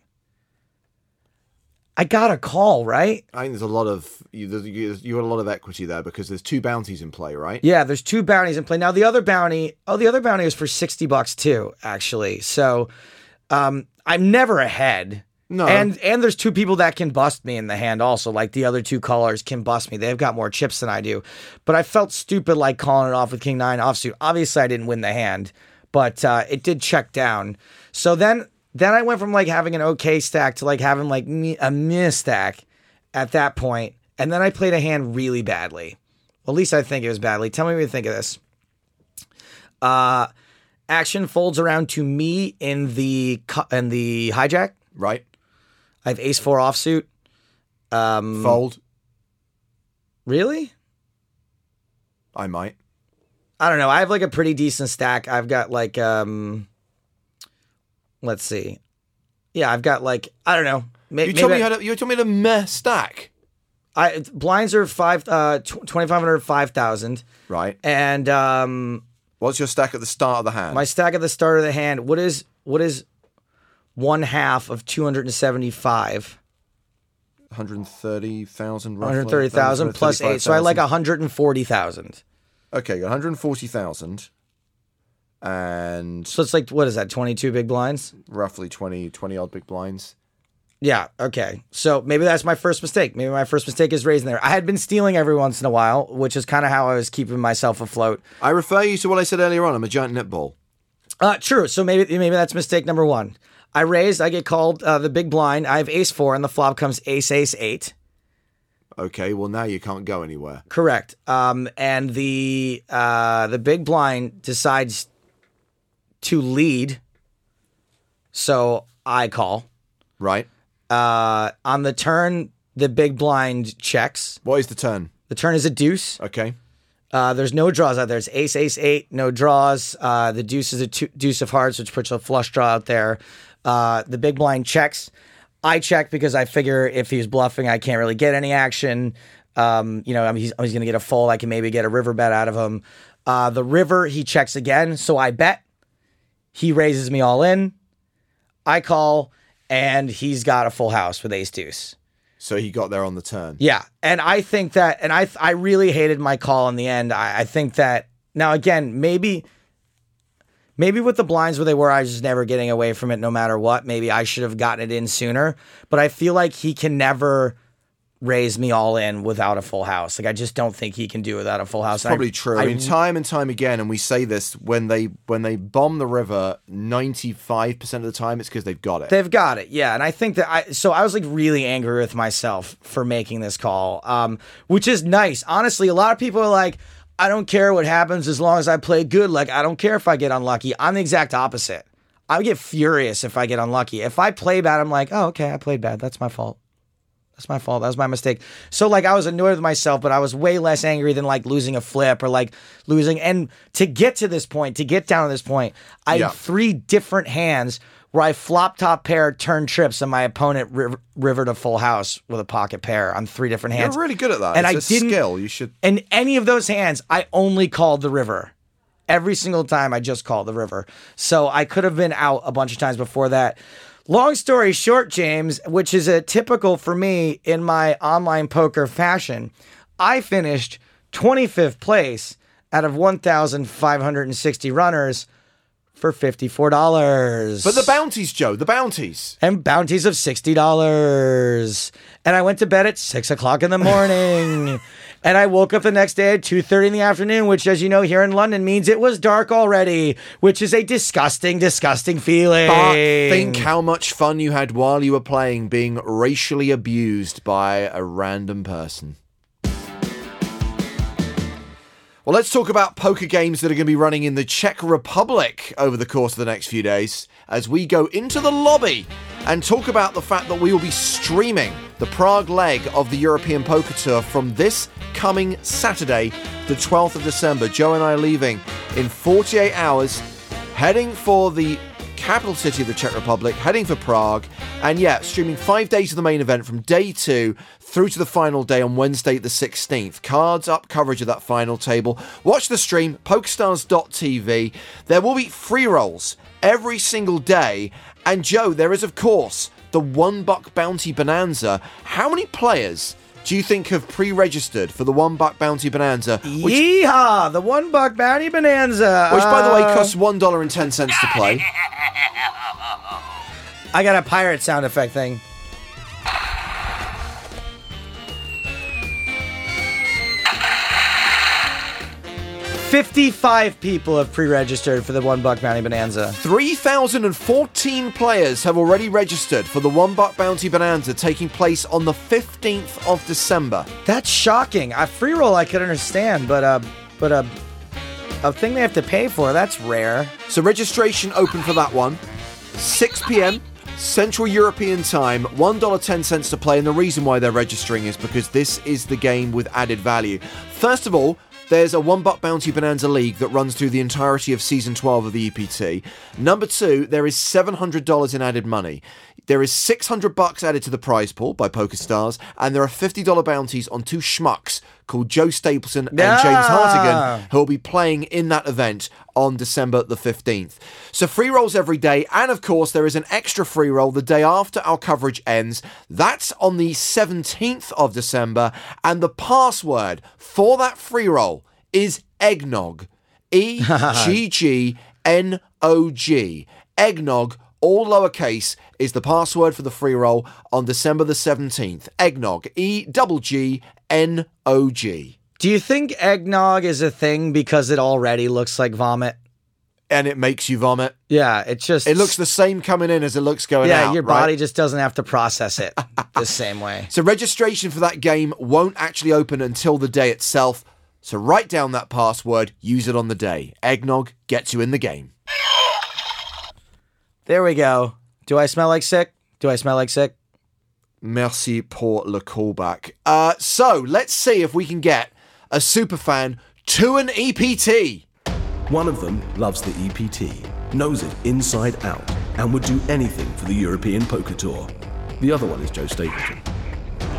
I got a call, right? I think there's a lot of you. there's- You you got a lot of equity there because there's two bounties in play, right? Yeah, there's two bounties in play. Now the other bounty, oh the other bounty is for 60 bucks too, actually. So um I'm never ahead. No. And and there's two people that can bust me in the hand also. Like the other two callers can bust me. They've got more chips than I do. But I felt stupid like calling it off with King Nine offsuit. Obviously I didn't win the hand, but uh, it did check down. So then then I went from like having an okay stack to like having like me- a miss stack at that point. And then I played a hand really badly. Well, at least I think it was badly. Tell me what you think of this. Uh action folds around to me in the in the hijack. Right. I have ace four offsuit. Um, Fold. Really? I might. I don't know. I have like a pretty decent stack. I've got like um, let's see. Yeah, I've got like I don't know. May- You told me had a, you told me the meh stack. I, blinds are five uh twenty five hundred five thousand Right. and um What's your stack at the start of the hand? my stack at the start of the hand. What is what is one half of two hundred and seventy five? 130,000 roughly. One hundred thirty thousand plus eight, so I like 135,000. hundred and forty thousand. Okay, 140,000. and So it's like what is that? Twenty two big blinds. roughly 20, 20 odd big blinds. Yeah. Okay. So maybe that's my first mistake. Maybe my first mistake is raising there. I had been stealing every once in a while, which is kind of how I was keeping myself afloat. I refer you to what I said earlier on. I'm a giant netball. Uh, true. So maybe maybe that's mistake number one. I raised. I get called uh, the big blind. I have ace four, and the flop comes ace ace eight. Okay, well now you can't go anywhere. Correct. Um, and the uh, the big blind decides to lead, so I call. Right? Uh, on the turn, the big blind checks. What is the turn? The turn is a deuce. Okay. Uh, there's no draws out there. It's ace, ace, eight, no draws. Uh, the deuce is a two, deuce of hearts, which puts a flush draw out there. Uh, the big blind checks. I check because I figure if he's bluffing, I can't really get any action. Um, you know, I mean, he's, he's going to get a fold. I can maybe get a river bet out of him. Uh, the river, he checks again. So I bet. He raises me all in. I call, and he's got a full house with ace deuce. So he got there on the turn. Yeah, and I think that, and I I really hated my call in the end. I, I think that now again, maybe maybe with the blinds where they were, I was just never getting away from it, no matter what. Maybe I should have gotten it in sooner. But I feel like he can never raise me all in without a full house. Like I just don't think he can do without a full house. And Probably true. I, mean, time and time again, and we say this when they when they bomb the river, ninety five percent of the time, it's because they've got it. They've got it, yeah. And I think that I so I was like really angry with myself for making this call, um, which is nice. Honestly, a lot of people are like, I don't care what happens as long as I play good. Like I don't care if I get unlucky. I'm the exact opposite. I get furious if I get unlucky. If I play bad, I'm like, oh okay, I played bad. That's my fault. That's my fault. That was my mistake. So like I was annoyed with myself, but I was way less angry than like losing a flip or like losing. And to get to this point, to get down to this point, I Yeah. had three different hands where I flop top pair, turn trips, and my opponent river, rivered a full house with a pocket pair on three different hands. You're really good at that. And it's I didn't- skill. You should. In any of those hands, I only called the river. Every single time I just called the river. So I could have been out a bunch of times before that. Long story short, James, which is a typical for me in my online poker fashion, I finished 25th place out of 1,560 runners for $54. But the bounties, Joe. The bounties. and bounties of $60. And I went to bed at six o'clock in the morning. and I woke up the next day at 2.30 in the afternoon, which, as you know, here in London means it was dark already, which is a disgusting, disgusting feeling. But think how much fun you had while you were playing being racially abused by a random person. Well, let's talk about poker games that are going to be running in the Czech Republic over the course of the next few days as we go into the lobby and talk about the fact that we will be streaming the Prague leg of the European Poker Tour from this coming Saturday, the 12th of December. Joe and I are leaving in 48 hours, heading for the capital city of the Czech Republic, heading for Prague, and yeah, streaming five days of the main event from day two through to the final day on Wednesday, the 16th. Cards up coverage of that final table. Watch the stream, pokerstars.tv. There will be free rolls every single day. And Joe, there is, of course, the one buck bounty bonanza. How many players do you think have pre registered for the one buck bounty bonanza? Which, Yeehaw! The one buck bounty bonanza. which by the way, Uh, costs $1.10 to play. I got a pirate sound effect thing. Fifty-five people have pre-registered for the one buck bounty bonanza. 3,014 players have already registered for the One Buck Bounty Bonanza taking place on the 15th of December. That's shocking. A free roll I could understand, but uh, but a a thing they have to pay for that's rare. So registration open for that one. 6 p.m. Central European time, $1.10 to play. And the reason why they're registering is because this is the game with added value. First of all, there's a one buck bounty bonanza league that runs through the entirety of season 12 of the EPT. Number two, there is $700 in added money. There is 600 bucks added to the prize pool by PokerStars, and there are $50 bounties on two schmucks called Joe Stapleton and James Ah. Hartigan, who will be playing in that event on December the 15th. So free rolls every day, and of course, there is an extra free roll the day after our coverage ends. That's on the 17th of December, and the password for that free roll is eggnog. E G G N O G. Eggnog, all lowercase, is the password for the free roll on December the 17th. Eggnog, E double G N O G. Do you think eggnog is a thing because it already looks like vomit? And it makes you vomit. Yeah, it just It looks the same coming in as it looks going yeah. out. Yeah, your right? body just doesn't have to process it the same way. So registration for that game won't actually open until the day itself. So write down that password, use it on the day. Eggnog gets you in the game. There we go. Do I smell like sick? Do I smell like sick? Merci pour le callback. Uh, so let's see if we can get a superfan to an EPT. One of them loves the EPT, knows it inside out, and would do anything for the European Poker Tour. The other one is Joe Stapleton.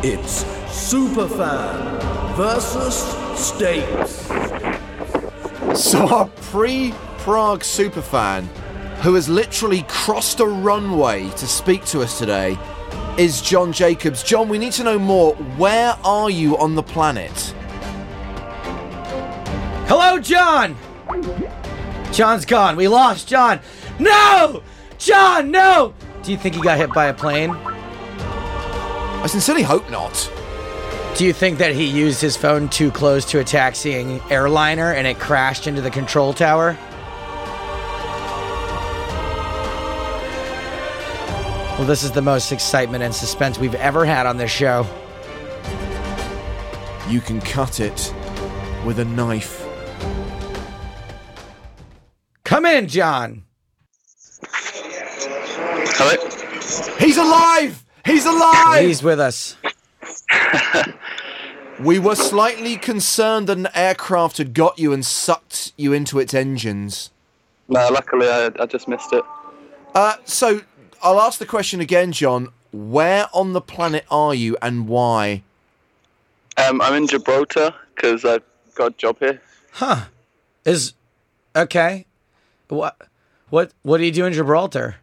It's Superfan versus Stapes. So our pre-Prague superfan, who has literally crossed a runway to speak to us today, is John Jacobs. John, we need to know more. Where are you on the planet? Hello, John. John's gone. We lost John. No, John. No. Do you think he got hit by a plane? I sincerely hope not. Do you think that he used his phone too close to a taxiing airliner and it crashed into the control tower? Well, this is the most excitement and suspense we've ever had on this show. You can cut it with a knife. Come in, John. Hello. He's alive! He's alive! He's with us. We were slightly concerned that an aircraft had got you and sucked you into its engines. No, luckily I, I just missed it. Uh, so I'll ask the question again, John. Where on the planet are you and why? Um, I'm in Gibraltar because I've got a job here. Huh? Is okay. What what what do you do in Gibraltar?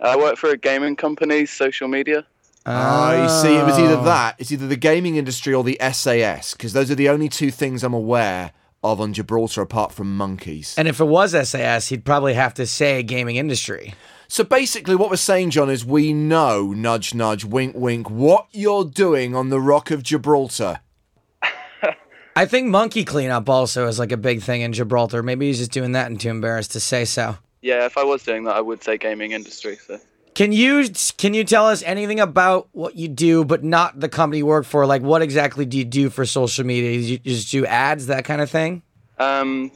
I work for a gaming company, social media. Ah, you see, it was either that, it's either the gaming industry or the SAS, because those are the only two things I'm aware of on Gibraltar apart from monkeys. And if it was SAS, he'd probably have to say gaming industry. So basically, what we're saying, John, is we know, nudge, nudge, wink, wink, what you're doing on the Rock of Gibraltar. I think monkey cleanup also is like a big thing in Gibraltar. Maybe he's just doing that and too embarrassed to say so. Yeah, if I was doing that, I would say gaming industry. So Can you can you tell us anything about what you do, but not the company you work for? Like, what exactly do you do for social media? Do you just do ads, that kind of thing. um,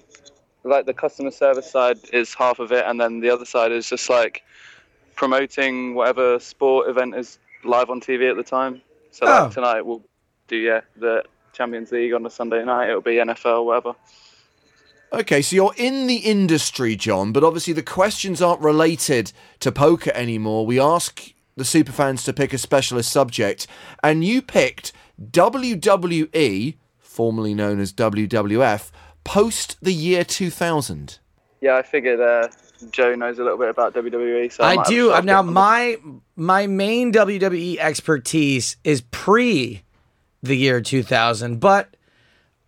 like the customer service side is half of it, and then the other side is just like promoting whatever sport event is live on TV at the time. So Oh. tonight we'll do yeah the Champions League on a Sunday night. It'll be NFL, whatever. Okay, so you're in the industry, John, but obviously the questions aren't related to poker anymore. We ask the superfans to pick a specialist subject, and you picked WWE, formerly known as WWF, post the year 2000. Yeah, I figured uh, Joe knows a little bit about WWE. So I, I do. Now, on my my main WWE expertise is pre the year 2000, but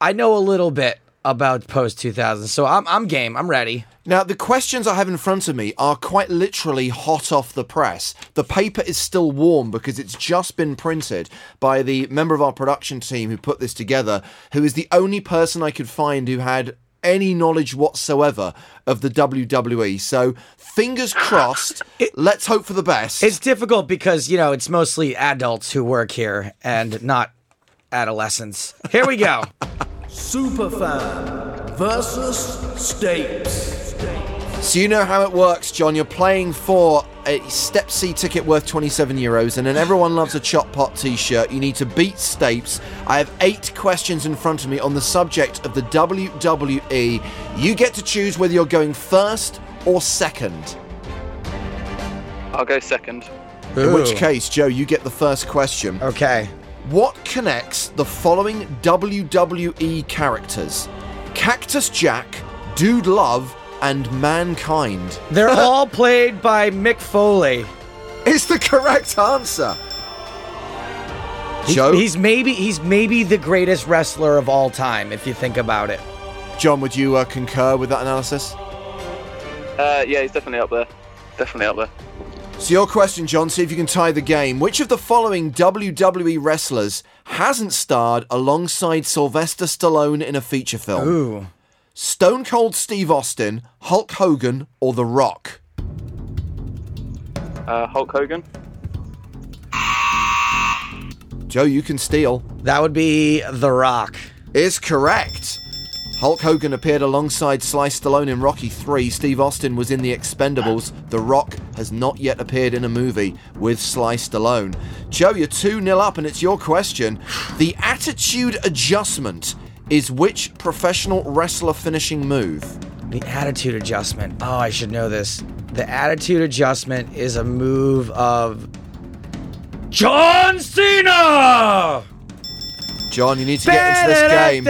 I know a little bit about post 2000. So I'm I'm game. I'm ready. Now, the questions I have in front of me are quite literally hot off the press. The paper is still warm because it's just been printed by the member of our production team who put this together, who is the only person I could find who had any knowledge whatsoever of the WWE. So, fingers crossed. let's hope for the best. It's difficult because you know it's mostly adults who work here and not adolescents. Here we go. Superfan versus Stapes. So you know how it works, John. You're playing for a Step C ticket worth 27 euros, and an Everyone Loves a Chop Pot t-shirt. You need to beat Stapes. I have eight questions in front of me on the subject of the WWE. You get to choose whether you're going first or second. I'll go second. In which case, Joe, you get the first question. Okay. What connects the following WWE characters? Cactus Jack, Dude Love, and Mankind. They're all played by Mick Foley. Is the correct answer. He- Joe? he's maybe he's maybe the greatest wrestler of all time if you think about it. John, would you uh, concur with that analysis? Uh, yeah, he's definitely up there. Definitely up there. So your question, John, see if you can tie the game. Which of the following WWE wrestlers hasn't starred alongside Sylvester Stallone in a feature film? Ooh. Stone Cold Steve Austin, Hulk Hogan, or The Rock? Uh, Hulk Hogan. Joe, you can steal. That would be The Rock. Is correct. Hulk Hogan appeared alongside Sly Stallone in Rocky 3. Steve Austin was in The Expendables. The Rock has not yet appeared in a movie with Sly Stallone. Joe, you're 2 0 up, and it's your question. The attitude adjustment is which professional wrestler finishing move? The attitude adjustment. Oh, I should know this. The attitude adjustment is a move of John Cena. John, you need to get into this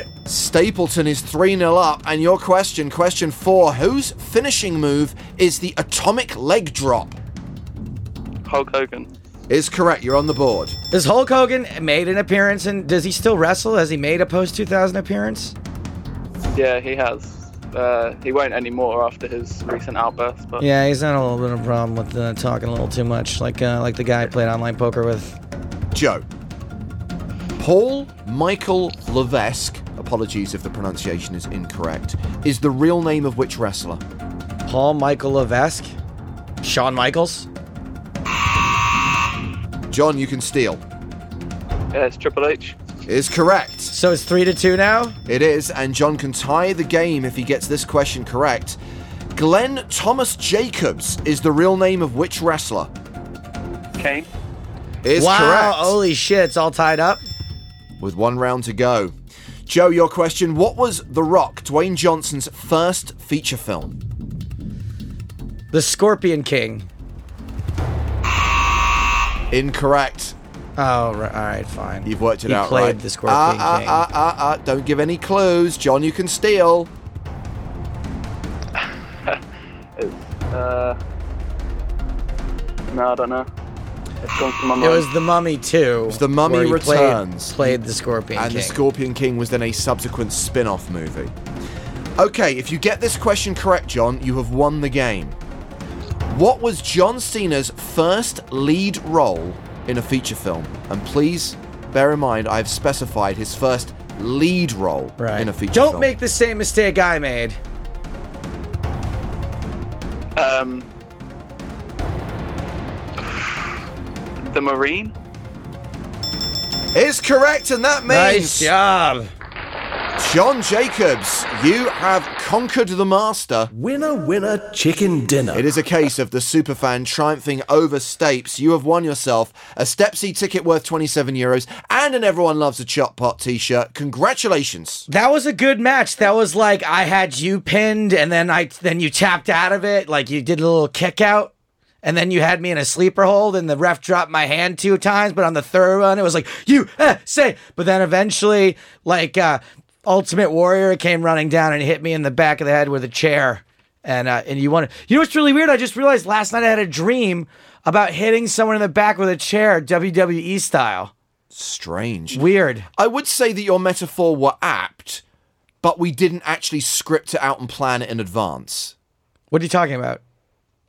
game. Stapleton is 3 0 up, and your question, question four whose finishing move is the atomic leg drop? Hulk Hogan. Is correct, you're on the board. Does Hulk Hogan made an appearance and does he still wrestle? Has he made a post 2000 appearance? Yeah, he has. Uh, he won't anymore after his recent outburst. But Yeah, he's had a little bit of a problem with uh, talking a little too much, like uh, like the guy I played online poker with. Joe. Paul Michael Levesque, apologies if the pronunciation is incorrect, is the real name of which wrestler? Paul Michael Levesque, Shawn Michaels. John, you can steal. yeah, it's Triple H. Is correct. So it's three to two now. It is, and John can tie the game if he gets this question correct. Glenn Thomas Jacobs is the real name of which wrestler? Kane. Is wow! correct. Holy shit! It's all tied up. With one round to go. Joe, your question. What was The Rock, Dwayne Johnson's first feature film? The Scorpion King. Incorrect. Oh, right, all right, fine. You've worked it he out played right. the Scorpion ah, King. Ah, ah, ah, ah. Don't give any clues. John, you can steal. Uh, no, I don't know. It's gone from my It was The Mummy too. It was The Mummy where he Returns. Played, played the Scorpion and King. the Scorpion King was then a subsequent spin off movie. Okay, if you get this question correct, John, you have won the game. What was John Cena's first lead role in a feature film? And please bear in mind, I've specified his first lead role right. in a feature film. Don't film. make the same mistake I made. Um, the Marine. Is correct, and that means. Nice means job. John Jacobs, you have conquered the master. Winner, winner, chicken dinner. It is a case of the superfan triumphing over Stapes. You have won yourself a Stepsy ticket worth 27 euros and an Everyone Loves a Chop Pot t shirt. Congratulations. That was a good match. That was like I had you pinned, and then I then you tapped out of it, like you did a little kick out, and then you had me in a sleeper hold, and the ref dropped my hand two times, but on the third one it was like you eh, say. But then eventually, like uh, Ultimate Warrior came running down and hit me in the back of the head with a chair, and uh, and you wanted. You know what's really weird? I just realized last night I had a dream about hitting someone in the back with a chair, WWE style. Strange. Weird. I would say that your metaphor were apt, but we didn't actually script it out and plan it in advance. What are you talking about?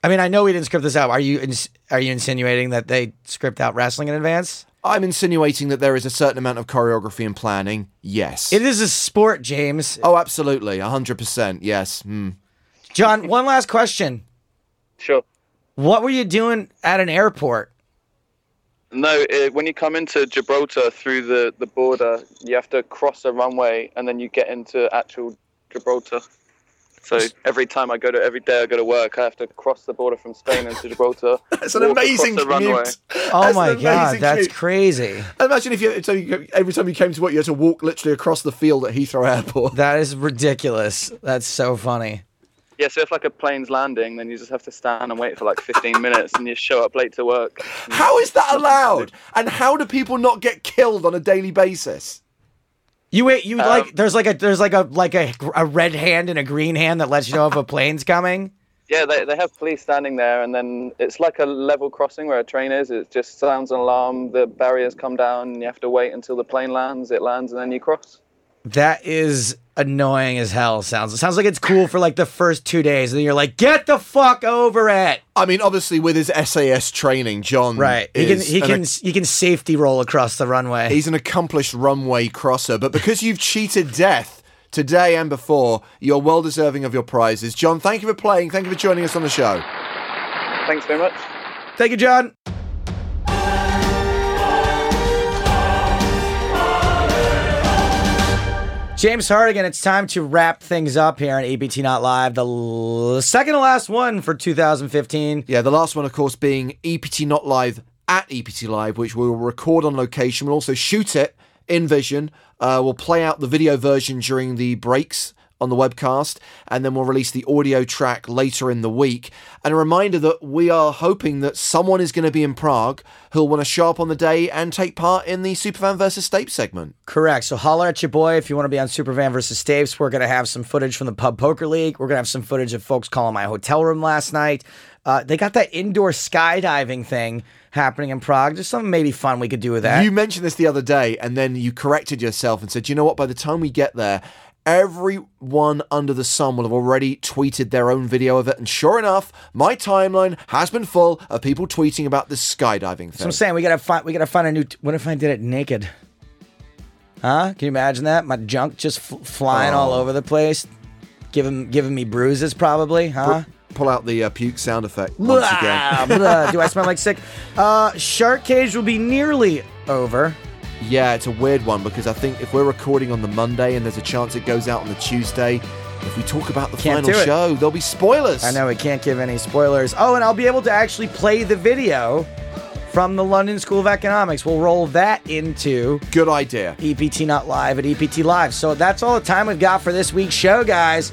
I mean, I know we didn't script this out. Are you ins- are you insinuating that they script out wrestling in advance? I'm insinuating that there is a certain amount of choreography and planning. Yes. It is a sport, James. oh, absolutely. 100%. Yes. Hmm. John, one last question. Sure. What were you doing at an airport? No, uh when you come into Gibraltar through the, the border, you have to cross a runway and then you get into actual Gibraltar. So every time I go to every day I go to work, I have to cross the border from Spain into Gibraltar. That's an amazing the runway. Oh That's my god, that's commute. crazy. Imagine if you so you, every time you came to work, you had to walk literally across the field at Heathrow Airport. That is ridiculous. That's so funny. Yeah, so if like a plane's landing, then you just have to stand and wait for like 15 minutes, and you show up late to work. How is that allowed? And how do people not get killed on a daily basis? You wait. You like? Um, there's like a there's like a like a, a red hand and a green hand that lets you know if a plane's coming. Yeah, they, they have police standing there, and then it's like a level crossing where a train is. It just sounds an alarm, the barriers come down, and you have to wait until the plane lands. It lands, and then you cross. That is annoying as hell. Sounds it sounds like it's cool for like the first two days, and then you're like, get the fuck over it. I mean, obviously, with his SAS training, John Right. He can he an can he can safety roll across the runway. He's an accomplished runway crosser, but because you've cheated death today and before, you're well deserving of your prizes. John, thank you for playing. Thank you for joining us on the show. Thanks very much. Thank you, John. James Hartigan, it's time to wrap things up here on EPT Not Live, the l- second to last one for 2015. Yeah, the last one, of course, being EPT Not Live at EPT Live, which we will record on location. We'll also shoot it in Vision. Uh, we'll play out the video version during the breaks on the webcast, and then we'll release the audio track later in the week. And a reminder that we are hoping that someone is going to be in Prague who'll want to show up on the day and take part in the Superfan versus Stape segment. Correct. So holler at your boy if you want to be on Superfan versus Stapes. We're going to have some footage from the Pub Poker League. We're going to have some footage of folks calling my hotel room last night. Uh, they got that indoor skydiving thing happening in Prague. Just something maybe fun we could do with that. You mentioned this the other day, and then you corrected yourself and said, you know what, by the time we get there, everyone under the sun will have already tweeted their own video of it. And sure enough, my timeline has been full of people tweeting about this skydiving thing. So. I'm saying we gotta find we gotta find a new. T- what if I did it naked? Huh? Can you imagine that? My junk just f- flying all Oh. over the place, giving giving me bruises probably, huh? Pull out the uh, puke sound effect once again. Blah, blah. Do I smell like sick? Uh, Shark Cage will be nearly over. Yeah, it's a weird one because I think if we're recording on the Monday and there's a chance it goes out on the Tuesday, if we talk about the Can't final show, there'll be spoilers. I know we can't give any spoilers. Oh, and I'll be able to actually play the video from the London School of Economics. We'll roll that into Good idea. EPT Not Live at EPT Live. So that's all the time we've got for this week's show, guys.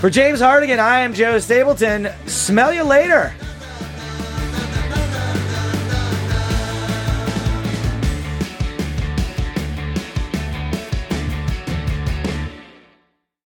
For James Hartigan, I am Joe Stapleton. Smell you later.